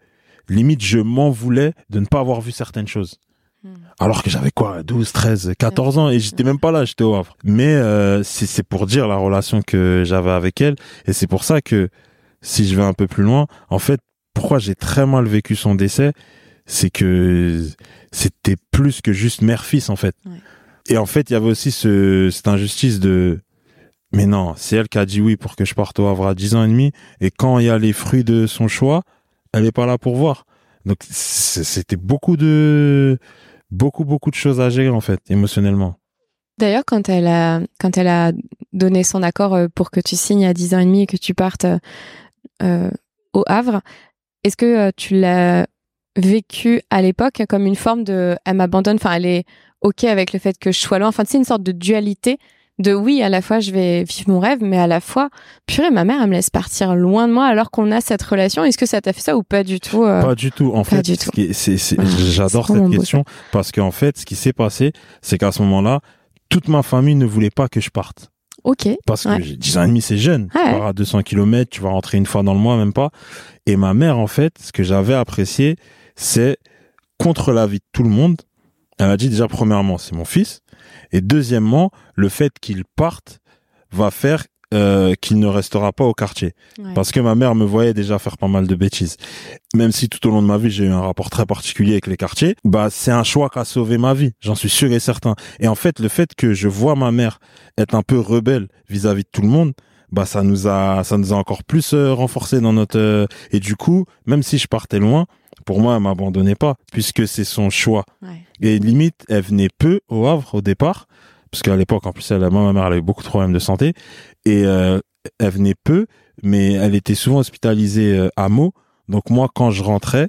limite, je m'en voulais de ne pas avoir vu certaines choses. Hmm. Alors que j'avais quoi, 12, 13, 14 ans et j'étais même pas là, j'étais au Havre. Mais euh, c'est pour dire la relation que j'avais avec elle et c'est pour ça que si je vais un peu plus loin, en fait, pourquoi j'ai très mal vécu son décès, c'est que c'était plus que juste mère-fils en fait. Et en fait, il y avait aussi ce, cette injustice de mais non, c'est elle qui a dit oui pour que je parte au Havre à 10 ans et demi et quand il y a les fruits de son choix, elle est pas là pour voir. Donc c'était beaucoup de beaucoup beaucoup de choses à gérer en fait émotionnellement. D'ailleurs, quand elle a quand elle a donné son accord euh, pour que tu signes à 10 ans et demi et que tu partes euh, au Havre, est-ce que euh, tu l'as vécu à l'époque comme une forme de elle m'abandonne, enfin elle est ok avec le fait que je sois loin, enfin c'est une sorte de dualité de oui, à la fois je vais vivre mon rêve, mais à la fois, purée, ma mère, elle me laisse partir loin de moi alors qu'on a cette relation. Est-ce que ça t'a fait ça ou pas du tout euh? Pas du tout. En fait, j'adore cette question parce qu'en fait, ce qui s'est passé, c'est qu'à ce moment-là, toute ma famille ne voulait pas que je parte. Ok. Parce que j'ai 10 ans et demi, c'est jeune. Tu pars à 200 km, tu vas rentrer une fois dans le mois, même pas. Et ma mère, en fait, ce que j'avais apprécié, c'est contre l'avis de tout le monde. Elle a dit déjà, premièrement, c'est mon fils. Et deuxièmement, le fait qu'il parte va faire euh, qu'il ne restera pas au quartier. Parce que ma mère me voyait déjà faire pas mal de bêtises. Même si tout au long de ma vie, j'ai eu un rapport très particulier avec les quartiers, bah c'est un choix qui a sauvé ma vie, j'en suis sûr et certain. Et en fait, le fait que je vois ma mère être un peu rebelle vis-à-vis de tout le monde, bah ça nous a ça nous a encore plus euh, renforcé dans notre euh, et du coup, même si je partais loin, pour moi, elle m'abandonnait pas, puisque c'est son choix. Ouais. Et limite, elle venait peu au Havre au départ, parce qu'à l'époque, en plus, elle, moi, ma mère, elle avait beaucoup de problèmes de santé, et euh, elle venait peu, mais elle était souvent hospitalisée euh, à Meaux. Donc moi, quand je rentrais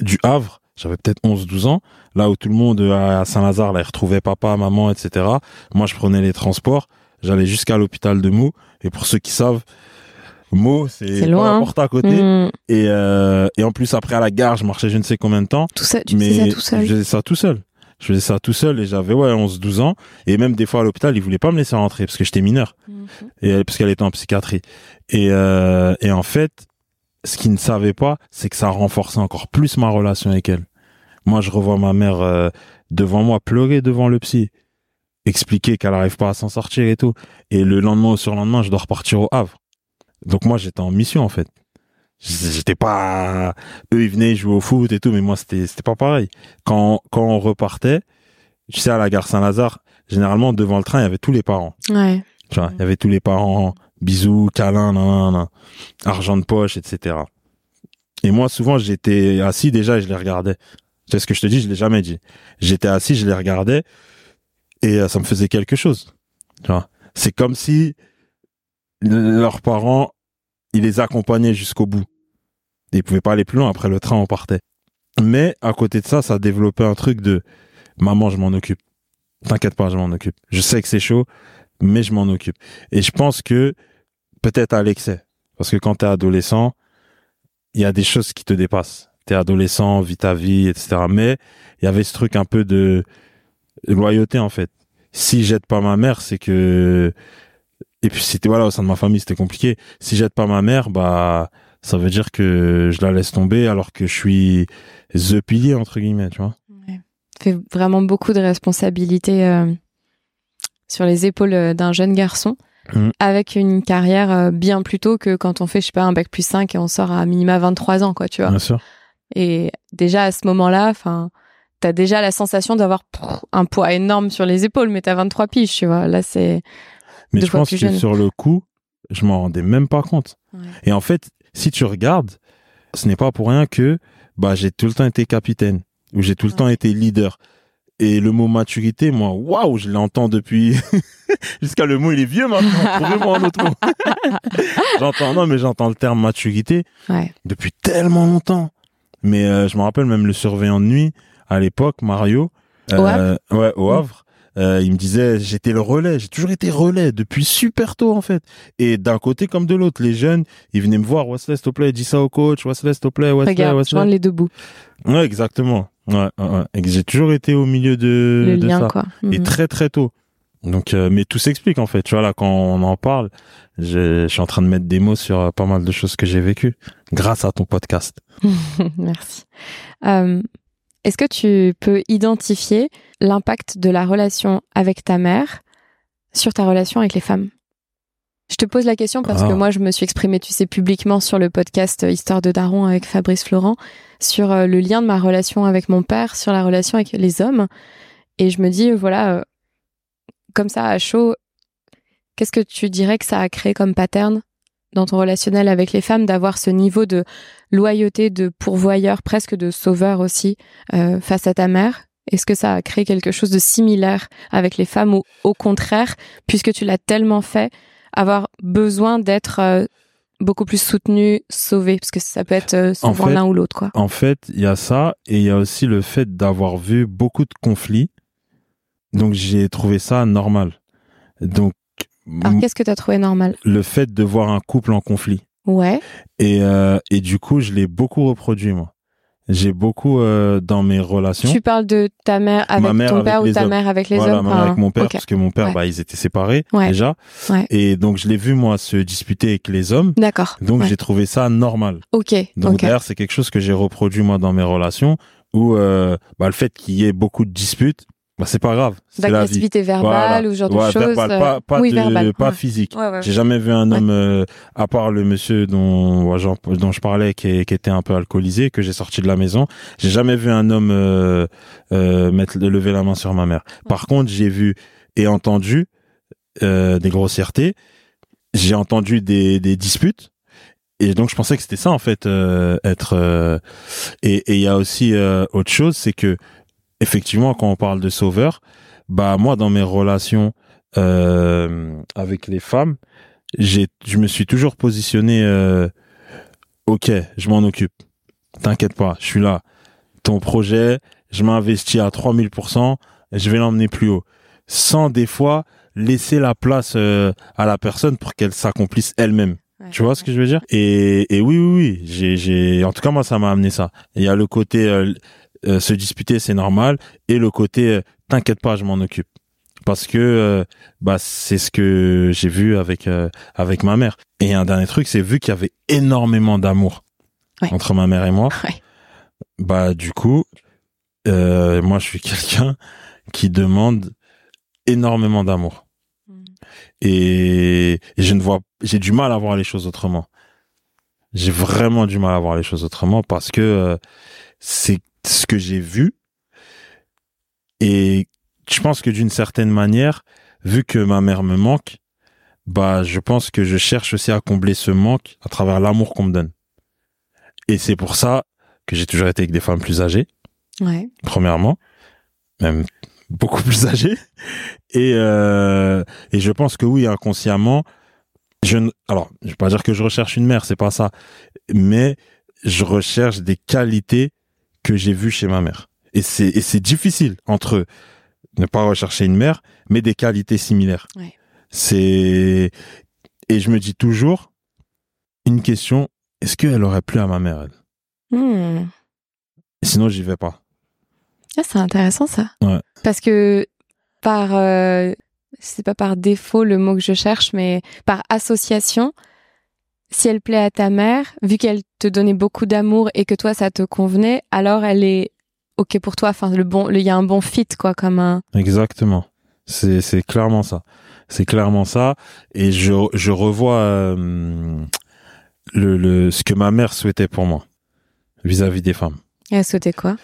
du Havre, j'avais peut-être 11-12 ans, là où tout le monde euh, à Saint-Lazare, là, il retrouvait papa, maman, etc. Moi, je prenais les transports, j'allais jusqu'à l'hôpital de Meaux, et pour ceux qui savent, Meaux, c'est pas la hein. porte à côté. Mm. Et, euh, et en plus, après, à la gare, je marchais je ne sais combien de temps. Tout ça, tu mais faisais ça tout seul. je faisais ça tout seul. Je faisais ça tout seul et j'avais, ouais, 11, 12 ans. Et même des fois à l'hôpital, ils voulaient pas me laisser rentrer parce que j'étais mineur. Mhm. Et parce qu'elle était en psychiatrie. Et, euh, et en fait, ce qu'ils ne savaient pas, c'est que ça renforçait encore plus ma relation avec elle. Moi, je revois ma mère euh, devant moi pleurer devant le psy, expliquer qu'elle arrive pas à s'en sortir et tout. Et le lendemain ou surlendemain, je dois repartir au Havre. Donc moi, j'étais en mission en fait. J'étais pas. Eux, ils venaient jouer au foot et tout, mais moi, c'était c'était pas pareil. Quand quand on repartait, tu sais, à la gare Saint-Lazare, généralement devant le train, il y avait tous les parents. Ouais. Tu vois, il y avait tous les parents, bisous, câlins, nan, nan, nan, argent de poche, etc. Et moi, souvent, j'étais assis déjà et je les regardais. C'est ce que je te dis, je l'ai jamais dit. J'étais assis, je les regardais et euh, ça me faisait quelque chose. Tu vois, c'est comme si leurs parents, ils les accompagnaient jusqu'au bout. Ils pouvaient pas aller plus loin. Après le train, on partait. Mais à côté de ça, ça a développé un truc de maman, je m'en occupe. T'inquiète pas, je m'en occupe. Je sais que c'est chaud, mais je m'en occupe. Et je pense que peut-être à l'excès. Parce que quand t'es adolescent, il y a des choses qui te dépassent. T'es adolescent, vis ta vie, etc. Mais il y avait ce truc un peu de loyauté, en fait. Si j'aide pas ma mère, c'est que... Et puis c'était, voilà, au sein de ma famille, c'était compliqué. Si j'aide pas ma mère, bah, ça veut dire que je la laisse tomber alors que je suis the pilier, entre guillemets, tu vois. Ouais. fait vraiment beaucoup de responsabilités euh, sur les épaules euh, d'un jeune garçon Mhm. avec une carrière euh, bien plus tôt que quand on fait, je sais pas, un bac plus 5 et on sort à minima 23 ans, quoi, tu vois. Bien sûr. Et déjà à ce moment-là, enfin, t'as déjà la sensation d'avoir un poids énorme sur les épaules, mais t'as 23 piges, tu vois. Là, c'est Mais Deux je pense que jeune. sur le coup, je m'en rendais même pas compte. Ouais. Et en fait, si tu regardes, ce n'est pas pour rien que bah j'ai tout le temps été capitaine ou j'ai tout le Ouais. temps été leader. Et le mot maturité, moi, waouh, je l'entends depuis jusqu'à le mot il est vieux maintenant. Trouvez-moi un autre mot. j'entends non, mais j'entends le terme maturité ouais. depuis tellement longtemps. Mais euh, je me rappelle même le surveillant de nuit à l'époque, Mario. Au euh, ouais, au Mm. Havre. Euh, il me disait, j'étais le relais, j'ai toujours été relais depuis super tôt en fait. Et d'un côté comme de l'autre, les jeunes, ils venaient me voir, Wesley, s'il te plaît, dis ça au coach, Wesley, s'il te plaît, Wesley, Regarde, Wesley. les deux bouts, Ouais, exactement. Ouais, ouais, j'ai toujours été au milieu de, le de lien, ça. quoi. Et Mhm. très très tôt. Donc, euh, mais tout s'explique en fait. Tu vois là, quand on en parle, je, je suis en train de mettre des mots sur euh, pas mal de choses que j'ai vécues grâce à ton podcast. Merci. Euh, Est-ce que tu peux identifier l'impact de la relation avec ta mère sur ta relation avec les femmes? Je te pose la question parce Ah. que moi, je me suis exprimée, tu sais, publiquement sur le podcast euh, Histoire de Daron avec Fabrice Florent, sur euh, le lien de ma relation avec mon père, sur la relation avec les hommes. Et je me dis, euh, voilà, comme ça, à chaud, qu'est-ce que tu dirais que ça a créé comme pattern? Dans ton relationnel avec les femmes d'avoir ce niveau de loyauté, de pourvoyeur, presque de sauveur aussi euh, face à ta mère? Est-ce que ça a créé quelque chose de similaire avec les femmes ou au contraire, puisque tu l'as tellement fait, avoir besoin d'être euh, beaucoup plus soutenu, sauvé Parce que ça peut être euh, souvent fait- l'un ou l'autre, quoi. En fait, il y a ça et il y a aussi le fait d'avoir vu beaucoup de conflits. Donc j'ai trouvé ça normal. Donc Alors qu'est-ce que tu as trouvé normal? Le fait de voir un couple en conflit Ouais, et euh, et du coup je l'ai beaucoup reproduit moi. J'ai beaucoup euh, dans mes relations. tu parles de ta mère avec mère ton avec père ou ta hommes. mère avec les voilà, hommes ma mère avec mon père parce que mon père Ouais. bah ils étaient séparés Ouais. déjà Ouais. et donc je l'ai vu moi se disputer avec les hommes. D'accord. Donc j'ai trouvé ça normal. Ok. Donc ok. d'ailleurs, c'est quelque chose que j'ai reproduit moi dans mes relations où euh, bah, le fait qu'il y ait beaucoup de disputes, bah, c'est pas grave. D'agressivité verbale ou ce genre Ouais, de choses. euh, pas, pas, oui, de- verbal. pas ouais. physique. Ouais. J'ai jamais vu un homme, euh, à part le monsieur dont, dont je parlais, qui, est- qui était un peu alcoolisé, que j'ai sorti de la maison. J'ai jamais vu un homme euh, euh, mettre lever la main sur ma mère. Par contre, j'ai vu et entendu euh, des grossièretés. J'ai entendu des, des disputes et donc je pensais que c'était ça en fait euh, être euh, et il y a aussi euh, autre chose c'est que effectivement quand on parle de sauveur bah moi dans mes relations avec les femmes j'ai je me suis toujours positionné ok je m'en occupe t'inquiète pas je suis là ton projet je m'investis à 3000% et je vais l'emmener plus haut sans des fois laisser la place à la personne pour qu'elle s'accomplisse elle-même tu vois ce que je veux dire? Et, et oui, oui, oui. J'ai, j'ai, en tout cas, moi, ça m'a amené ça. Il y a le côté euh, euh, se disputer, c'est normal, et le côté euh, t'inquiète pas, je m'en occupe. Parce que bah c'est ce que j'ai vu avec avec ma mère. Et un dernier truc, c'est vu qu'il y avait énormément d'amour entre ma mère et moi. Bah du coup, moi, je suis quelqu'un qui demande énormément d'amour. Et, je ne vois, j'ai du mal à voir les choses autrement. J'ai vraiment du mal à voir les choses autrement parce que euh, c'est ce que j'ai vu. Et je pense que d'une certaine manière, vu que ma mère me manque, bah, je pense que je cherche aussi à combler ce manque à travers l'amour qu'on me donne. Et c'est pour ça que j'ai toujours été avec des femmes plus âgées. Ouais. Premièrement. Même beaucoup plus âgé. Et, euh, et je pense que oui, inconsciemment, je ne, alors, je vais pas dire que je recherche une mère, c'est pas ça. Mais je recherche des qualités que j'ai vues chez ma mère. Et c'est, et c'est difficile entre ne pas rechercher une mère, mais des qualités similaires. Ouais. C'est, et je me dis toujours, une question, est-ce qu'elle aurait plu à ma mère, elle? Hmm. Sinon, j'y vais pas. Ah, c'est intéressant ça. Ouais. Parce que par, euh, c'est pas par défaut le mot que je cherche, mais par association, si elle plaît à ta mère, vu qu'elle te donnait beaucoup d'amour et que toi ça te convenait, alors elle est ok pour toi. Enfin, le bon, il y a un bon fit quoi, comme un. Exactement. C'est c'est clairement ça. C'est clairement ça. Et je je revois euh, le le ce que ma mère souhaitait pour moi vis-à-vis des femmes. Et elle souhaitait quoi?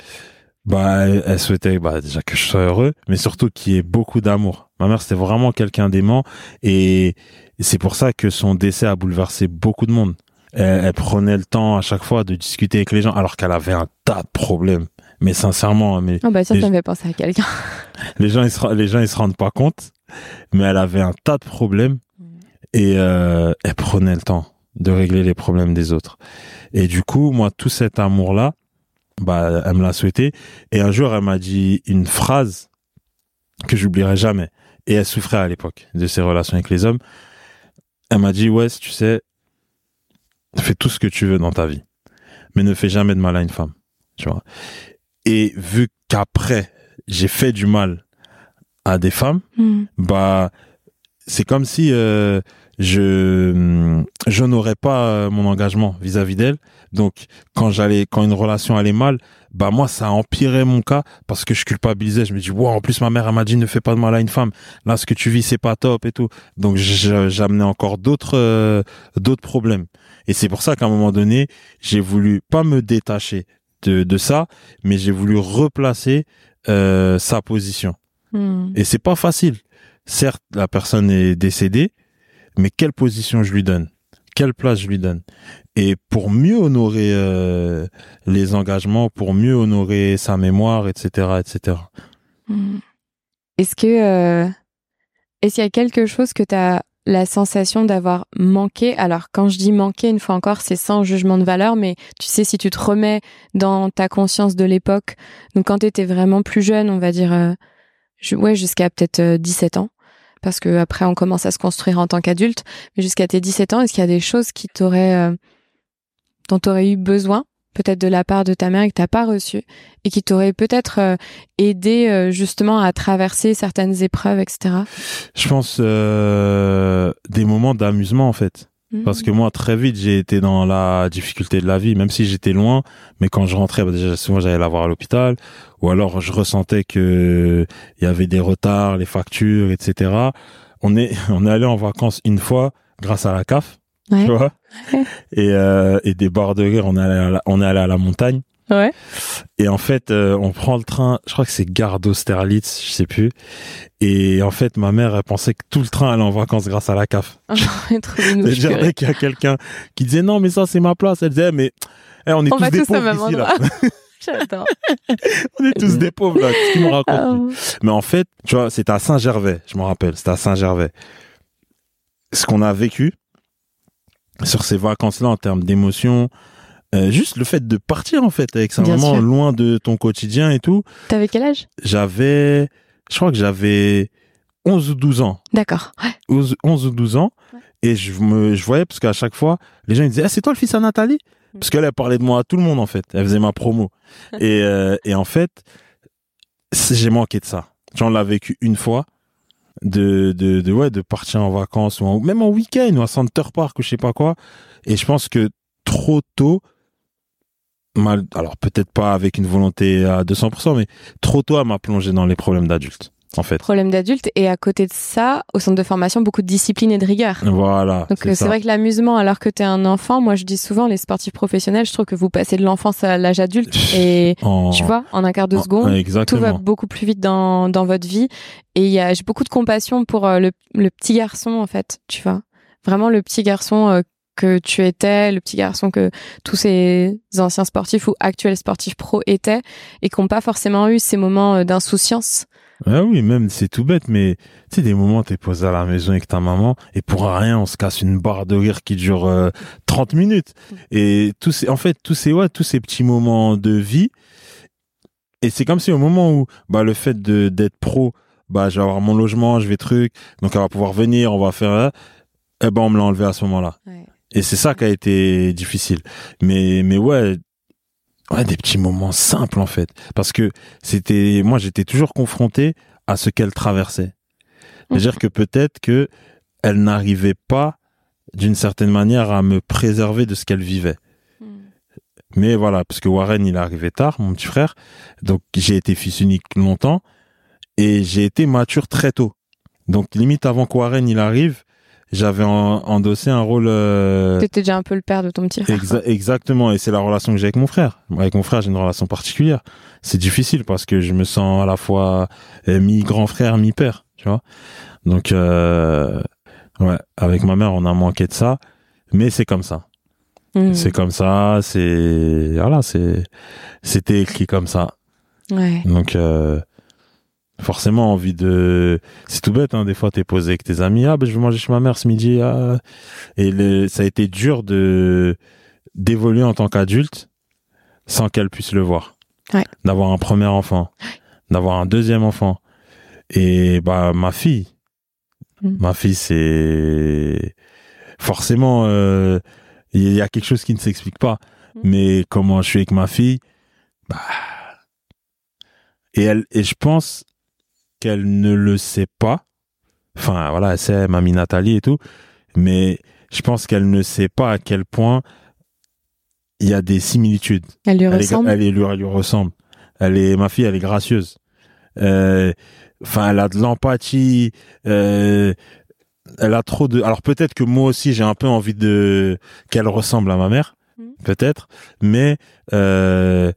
Bah, elle, souhaitait bah, déjà que je sois heureux, mais surtout qu'il y ait beaucoup d'amour. Ma mère, c'était vraiment quelqu'un d'aimant et c'est pour ça que son décès a bouleversé beaucoup de monde. Elle, prenait le temps à chaque fois de discuter avec les gens alors qu'elle avait un tas de problèmes. Mais sincèrement, mais oh bah ça, ça me fait penser à quelqu'un. les gens, ils se, les gens, ils se rendent pas compte, mais elle avait un tas de problèmes et euh, elle prenait le temps de régler les problèmes des autres. Et du coup, moi, tout cet amour-là, bah, elle me l'a souhaité. Et un jour, elle m'a dit une phrase que j'oublierai jamais. Et elle souffrait à l'époque de ses relations avec les hommes. Elle m'a dit, ouais, tu sais, fais tout ce que tu veux dans ta vie, mais ne fais jamais de mal à une femme, tu vois. Et vu qu'après, j'ai fait du mal à des femmes, hmm. bah, c'est comme si euh, je je n'aurais pas euh, mon engagement vis-à-vis d'elle. Donc quand j'allais quand une relation allait mal, bah moi ça empirait mon cas parce que je culpabilisais, je me dis wow, en plus ma mère elle m'a dit ne fais pas de mal à une femme. Là ce que tu vis c'est pas top et tout. Donc j'amenais encore d'autres euh, d'autres problèmes. Et c'est pour ça qu'à un moment donné, j'ai voulu pas me détacher de de ça, mais j'ai voulu replacer euh, sa position. Hmm. Et c'est pas facile. Certes, la personne est décédée, mais quelle position je lui donne? Quelle place je lui donne? Et pour mieux honorer euh, les engagements, pour mieux honorer sa mémoire, etc., etc. Hmm. Est-ce que euh, est-ce qu'il y a quelque chose que tu as la sensation d'avoir manqué? Alors quand je dis manqué, une fois encore, c'est sans jugement de valeur, mais tu sais si tu te remets dans ta conscience de l'époque, donc quand tu étais vraiment plus jeune, on va dire, euh, ouais, jusqu'à peut-être 17 ans parce que après on commence à se construire en tant qu'adulte. Mais jusqu'à tes 17 ans, est-ce qu'il y a des choses qui t'auraient, euh, dont t'aurais eu besoin, peut-être de la part de ta mère et que t'as pas reçu, et qui t'auraient peut-être euh, aidé euh, justement à traverser certaines épreuves, etc. Je pense des moments d'amusement en fait. Parce que moi, très vite, j'ai été dans la difficulté de la vie, même si j'étais loin. Mais quand je rentrais, bah, déjà, souvent, j'allais la voir à l'hôpital. Ou alors, je ressentais que il y avait des retards, les factures, etc. On est, on est allé en vacances une fois grâce à la CAF. Tu vois? Et, euh, et des bords de rire, on est allé à la, on est allé à la montagne. Ouais. Et en fait, euh, on prend le train, je crois que c'est gare d'Austerlitz, je sais plus. Et en fait, ma mère, elle pensait que tout le train allait en vacances grâce à la CAF. Trop mignon, je C'est pleurais. qu'il y a quelqu'un qui disait non, mais ça, c'est ma place. Elle disait, mais eh, on est On tous des tous au pauvres ici, là. J'adore. on est tous des pauvres, là. Qu'est-ce qu'il me raconte Ah, Mais en fait, tu vois, c'était à Saint-Gervais, je me rappelle. C'était à Saint-Gervais. Ce qu'on a vécu sur ces vacances-là en termes d'émotion, euh, juste le fait de partir, en fait, avec sa Bien maman sûr. loin de ton quotidien et tout. T'avais quel âge? J'avais, je crois que j'avais 11 ou 12 ans. D'accord. Ouais. 11, 11 ou 12 ans. Ouais. Et je me, je voyais, parce qu'à chaque fois, les gens ils disaient, ah, c'est toi le fils à Nathalie? Mm. Parce qu'elle, elle parlait de moi à tout le monde, en fait. Elle faisait ma promo. et, euh, et en fait, j'ai manqué de ça. J'en l'ai vécu une fois. De, de, de, ouais, de partir en vacances ou en- même en week-end ou à Center Park ou je sais pas quoi. Et je pense que trop tôt, mal, alors peut-être pas avec une volonté à 200%, mais trop tôt, m'a plongé dans les problèmes d'adultes, en fait. Problème d'adulte. Et à côté de ça, au centre de formation, beaucoup de discipline et de rigueur. Voilà. Donc euh, c'est ça. vrai que l'amusement, alors que t'es un enfant, moi je dis souvent, les sportifs professionnels, je trouve que vous passez de l'enfance à l'âge adulte. Et En- tu vois, en un quart de seconde, tout va beaucoup plus vite dans, dans votre vie. Et j'ai beaucoup de compassion pour euh, le, le petit garçon, en fait, tu vois. Vraiment le petit garçon euh, que tu étais, le petit garçon que tous ces anciens sportifs ou actuels sportifs pro étaient et qui n'ont pas forcément eu ces moments euh, d'insouciance. Ah oui, même c'est tout bête, mais tu sais, des moments, t'es posé à la maison avec ta maman et pour rien, on se casse une barre de rire qui dure euh, 30 minutes. Et tous ces, en fait, tous ces, ouais, tous ces petits moments de vie. Et c'est comme si au moment où, bah, le fait de, d'être pro, bah, je vais avoir mon logement, je vais truc, donc elle va pouvoir venir, on va faire, euh, eh ben, on me l'a enlevé à ce moment-là. Et c'est ça qui a été difficile. Mais, mais ouais, ouais, des petits moments simples, en fait. Parce que c'était, moi, j'étais toujours confronté à ce qu'elle traversait. C'est-à-dire que peut-être que elle n'arrivait pas, d'une certaine manière, à me préserver de ce qu'elle vivait. Mais voilà, parce que Warren, il est arrivé tard, mon petit frère. Donc, j'ai été fils unique longtemps. Et j'ai été mature très tôt. Donc, limite, avant que Warren, il arrive, j'avais en- endossé un rôle... euh, T'étais déjà un peu le père de ton petit frère. Exa- exactement, et c'est la relation que j'ai avec mon frère. Avec mon frère, j'ai une relation particulière. C'est difficile parce que je me sens à la fois euh, mi-grand frère, mi-père, tu vois. Donc, euh, ouais, avec ma mère, on a manqué de ça, mais c'est comme ça. Mm. C'est comme ça, c'est voilà, c'est c'était écrit comme ça. Ouais. Donc, euh, forcément, envie de. C'est tout bête, hein. Des fois, t'es posé avec tes amis. Ah, ben, je vais manger chez ma mère ce midi. ah. Et le... ça a été dur de d'évoluer en tant qu'adulte sans qu'elle puisse le voir. Ouais. D'avoir un premier enfant, d'avoir un deuxième enfant. Et bah, ma fille, Mm. ma fille, c'est forcément. euh, Il y a quelque chose qui ne s'explique pas. Mm. Mais comment je suis avec ma fille, bah. Et elle, et je pense qu'elle ne le sait pas. Enfin, voilà, elle sait, mamie Nathalie et tout. Mais je pense qu'elle ne sait pas à quel point il y a des similitudes. Elle lui Elle, est, ressemble? elle, est- lui, elle lui ressemble. Elle est, ma fille, elle est gracieuse. Euh, Enfin, elle a de l'empathie. Euh, elle a trop de. Alors peut-être que moi aussi, j'ai un peu envie de qu'elle ressemble à ma mère, Mhm. peut-être. Mais euh,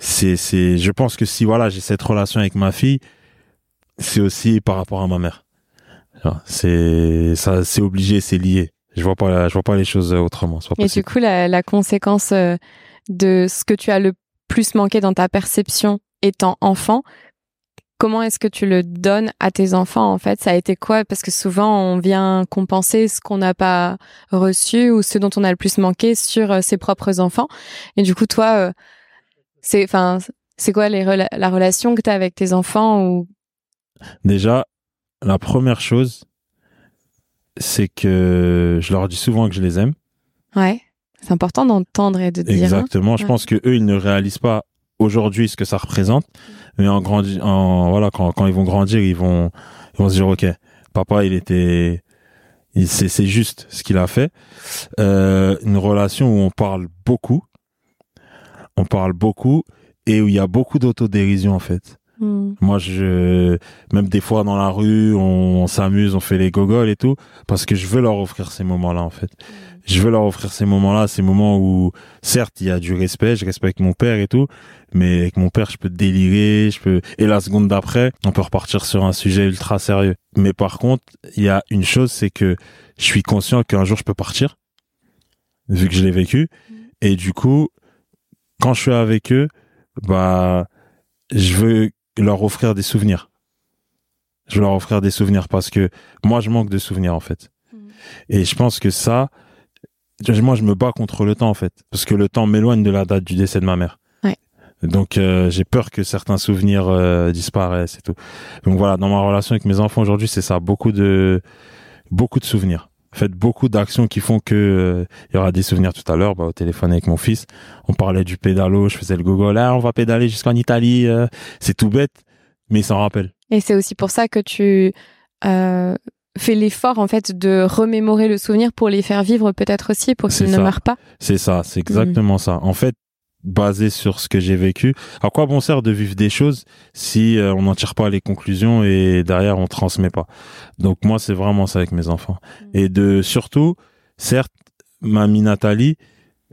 c'est, c'est. Je pense que si voilà, j'ai cette relation avec ma fille, c'est aussi par rapport à ma mère. C'est ça, c'est obligé, c'est lié. Je vois pas, je vois pas les choses autrement. C'est pas Et du coup, la, la conséquence euh, de ce que tu as le plus manqué dans ta perception étant enfant, comment est-ce que tu le donnes à tes enfants en fait? Ça a été quoi? Parce que souvent, on vient compenser ce qu'on n'a pas reçu ou ce dont on a le plus manqué sur euh, ses propres enfants. Et du coup, toi, euh, c'est, enfin, c'est quoi les rela- la relation que tu as avec tes enfants ou Déjà, la première chose, c'est que je leur dis souvent que je les aime. ouais, c'est important d'entendre et de dire. hein. Exactement. Je Ouais. pense que eux, ils ne réalisent pas aujourd'hui ce que ça représente, mais en grandi, en voilà, quand, quand ils vont grandir, ils vont, ils vont se dire, ok, papa, il était, il, c'est, c'est juste ce qu'il a fait. Euh, une relation où on parle beaucoup, on parle beaucoup et où il y a beaucoup d'autodérision en fait. Hmm. Moi, je, même des fois dans la rue, on, on s'amuse, on fait les gogoles et tout, parce que je veux leur offrir ces moments-là, en fait. Je veux leur offrir ces moments-là, ces moments où, certes, il y a du respect, je respecte mon père et tout, mais avec mon père, je peux délirer, je peux, et la seconde d'après, on peut repartir sur un sujet ultra sérieux. Mais par contre, il y a une chose, c'est que je suis conscient qu'un jour je peux partir, vu que je l'ai vécu, et du coup, quand je suis avec eux, bah, je veux leur offrir des souvenirs. Je veux leur offrir des souvenirs parce que moi, je manque de souvenirs, en fait. Mhm. Et je pense que ça, moi, je me bats contre le temps, en fait. Parce que le temps m'éloigne de la date du décès de ma mère. Ouais. Donc, euh, j'ai peur que certains souvenirs euh, disparaissent et tout. Donc voilà, dans ma relation avec mes enfants aujourd'hui, c'est ça. Beaucoup de, beaucoup de souvenirs. Faites beaucoup d'actions qui font que euh, il y aura des souvenirs tout à l'heure. Bah, au téléphone avec mon fils, on parlait du pédalo, je faisais le gogo. Là, on va pédaler jusqu'en Italie. euh, c'est tout bête, mais il s'en rappelle. Et c'est aussi pour ça que tu euh, fais l'effort en fait de remémorer le souvenir pour les faire vivre peut-être aussi pour qu'ils ne meurent pas. C'est ça, c'est exactement ça. En fait, basé sur ce que j'ai vécu, à quoi bon sert de vivre des choses si euh, on n'en tire pas les conclusions et derrière on transmet pas? Donc moi, c'est vraiment ça avec mes enfants. Et de surtout, certes, mamie Nathalie,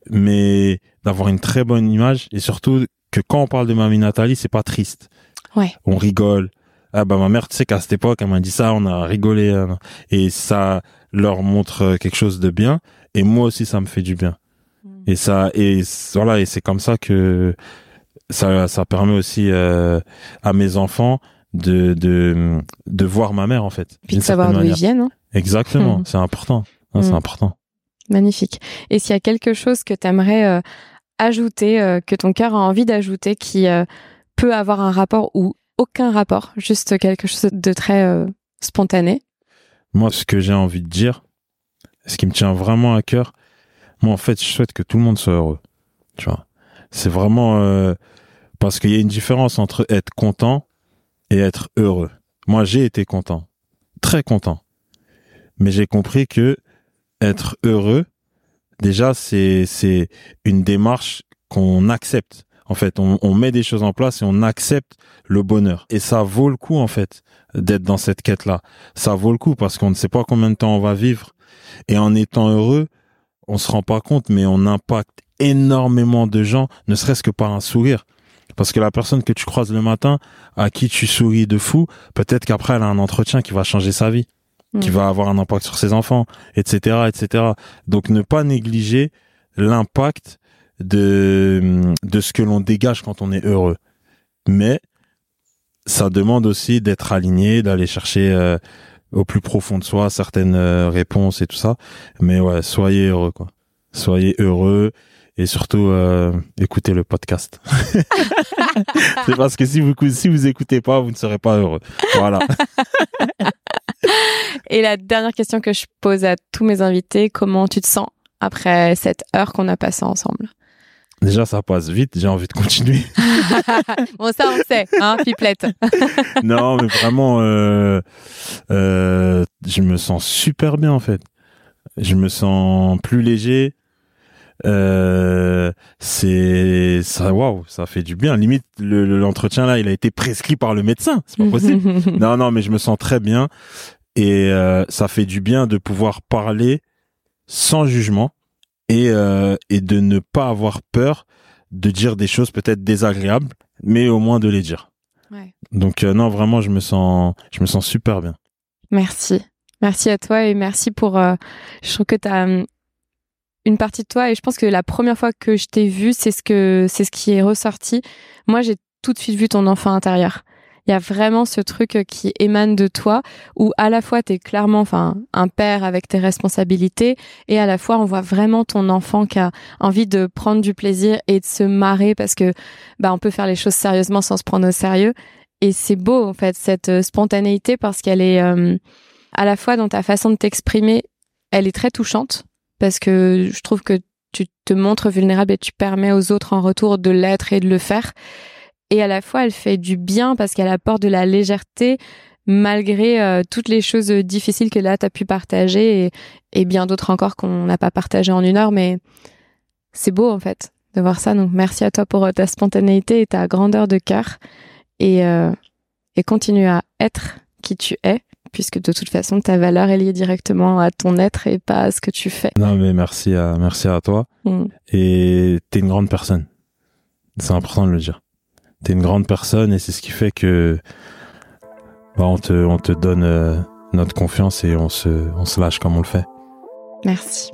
mais d'avoir une très bonne image et surtout que quand on parle de mamie Nathalie, c'est pas triste. Ouais. On rigole. Ah bah ma mère, tu sais qu'à cette époque, elle m'a dit ça, on a rigolé euh, et ça leur montre euh, quelque chose de bien et moi aussi ça me fait du bien. Et ça et voilà et c'est comme ça que ça ça permet aussi euh, à mes enfants de de de voir ma mère en fait. Puis de savoir d'où ils viennent. hein. Exactement, Mhm. c'est important. C'est Mhm. important. Magnifique. Et s'il y a quelque chose que tu aimerais ajouter, euh, que ton cœur a envie d'ajouter, qui euh, peut avoir un rapport ou aucun rapport, juste quelque chose de très euh, spontané? Moi, ce que j'ai envie de dire, ce qui me tient vraiment à cœur, moi, en fait, je souhaite que tout le monde soit heureux. Tu vois, c'est vraiment euh, parce qu'il y a une différence entre être content et être heureux. Moi, j'ai été content, très content, mais j'ai compris que être heureux, déjà, c'est une démarche qu'on accepte. En fait, on, on met des choses en place et on accepte le bonheur. Et ça vaut le coup, en fait, d'être dans cette quête-là. Ça vaut le coup parce qu'on ne sait pas combien de temps on va vivre. Et en étant heureux, on se rend pas compte, mais on impacte énormément de gens, ne serait-ce que par un sourire. Parce que la personne que tu croises le matin, à qui tu souris de fou, peut-être qu'après elle a un entretien qui va changer sa vie, qui Mm. va avoir un impact sur ses enfants, etc., etc. Donc ne pas négliger l'impact de de ce que l'on dégage quand on est heureux. Mais ça demande aussi d'être aligné, d'aller chercher euh, au plus profond de soi certaines euh, réponses et tout ça. Mais ouais, soyez heureux quoi. Soyez heureux et surtout euh, écoutez le podcast. C'est parce que si vous si vous écoutez pas, vous ne serez pas heureux. Voilà. Et la dernière question que je pose à tous mes invités, comment tu te sens après cette heure qu'on a passée ensemble? Déjà ça passe vite, j'ai envie de continuer. Bon, ça on sait, hein, pipelette. non, mais vraiment euh, euh, je me sens super bien en fait. Je me sens plus léger. Euh, c'est ça waouh ça fait du bien limite le- le- l'entretien là il a été prescrit par le médecin c'est pas possible non non mais je me sens très bien et ça fait du bien de pouvoir parler sans jugement et euh, et de ne pas avoir peur de dire des choses peut-être désagréables mais au moins de les dire Ouais. donc euh, non vraiment je me sens je me sens super bien Merci. Merci à toi et merci pour. euh, je trouve que tu as une partie de toi et je pense que la première fois que je t'ai vu, c'est ce que c'est ce qui est ressorti. Moi, j'ai tout de suite vu ton enfant intérieur. Il y a vraiment ce truc qui émane de toi où à la fois tu es clairement enfin un père avec tes responsabilités et à la fois on voit vraiment ton enfant qui a envie de prendre du plaisir et de se marrer parce que bah on peut faire les choses sérieusement sans se prendre au sérieux et c'est beau en fait cette euh, spontanéité parce qu'elle est euh, à la fois dans ta façon de t'exprimer, elle est très touchante parce que je trouve que tu te montres vulnérable et tu permets aux autres en retour de l'être et de le faire. Et à la fois, elle fait du bien parce qu'elle apporte de la légèreté malgré euh, toutes les choses difficiles que là, tu as pu partager et, et bien d'autres encore qu'on n'a pas partagé en une heure. Mais c'est beau en fait de voir ça. Donc merci à toi pour euh, ta spontanéité et ta grandeur de cœur. et, euh, et continue à être qui tu es, puisque de toute façon, ta valeur est liée directement à ton être et pas à ce que tu fais. Non, mais merci à, merci à toi. Mm. Et t'es une grande personne. C'est important de le dire. T'es une grande personne et c'est ce qui fait que bah, on te, on te donne euh, notre confiance et on se, on se lâche comme on le fait. Merci.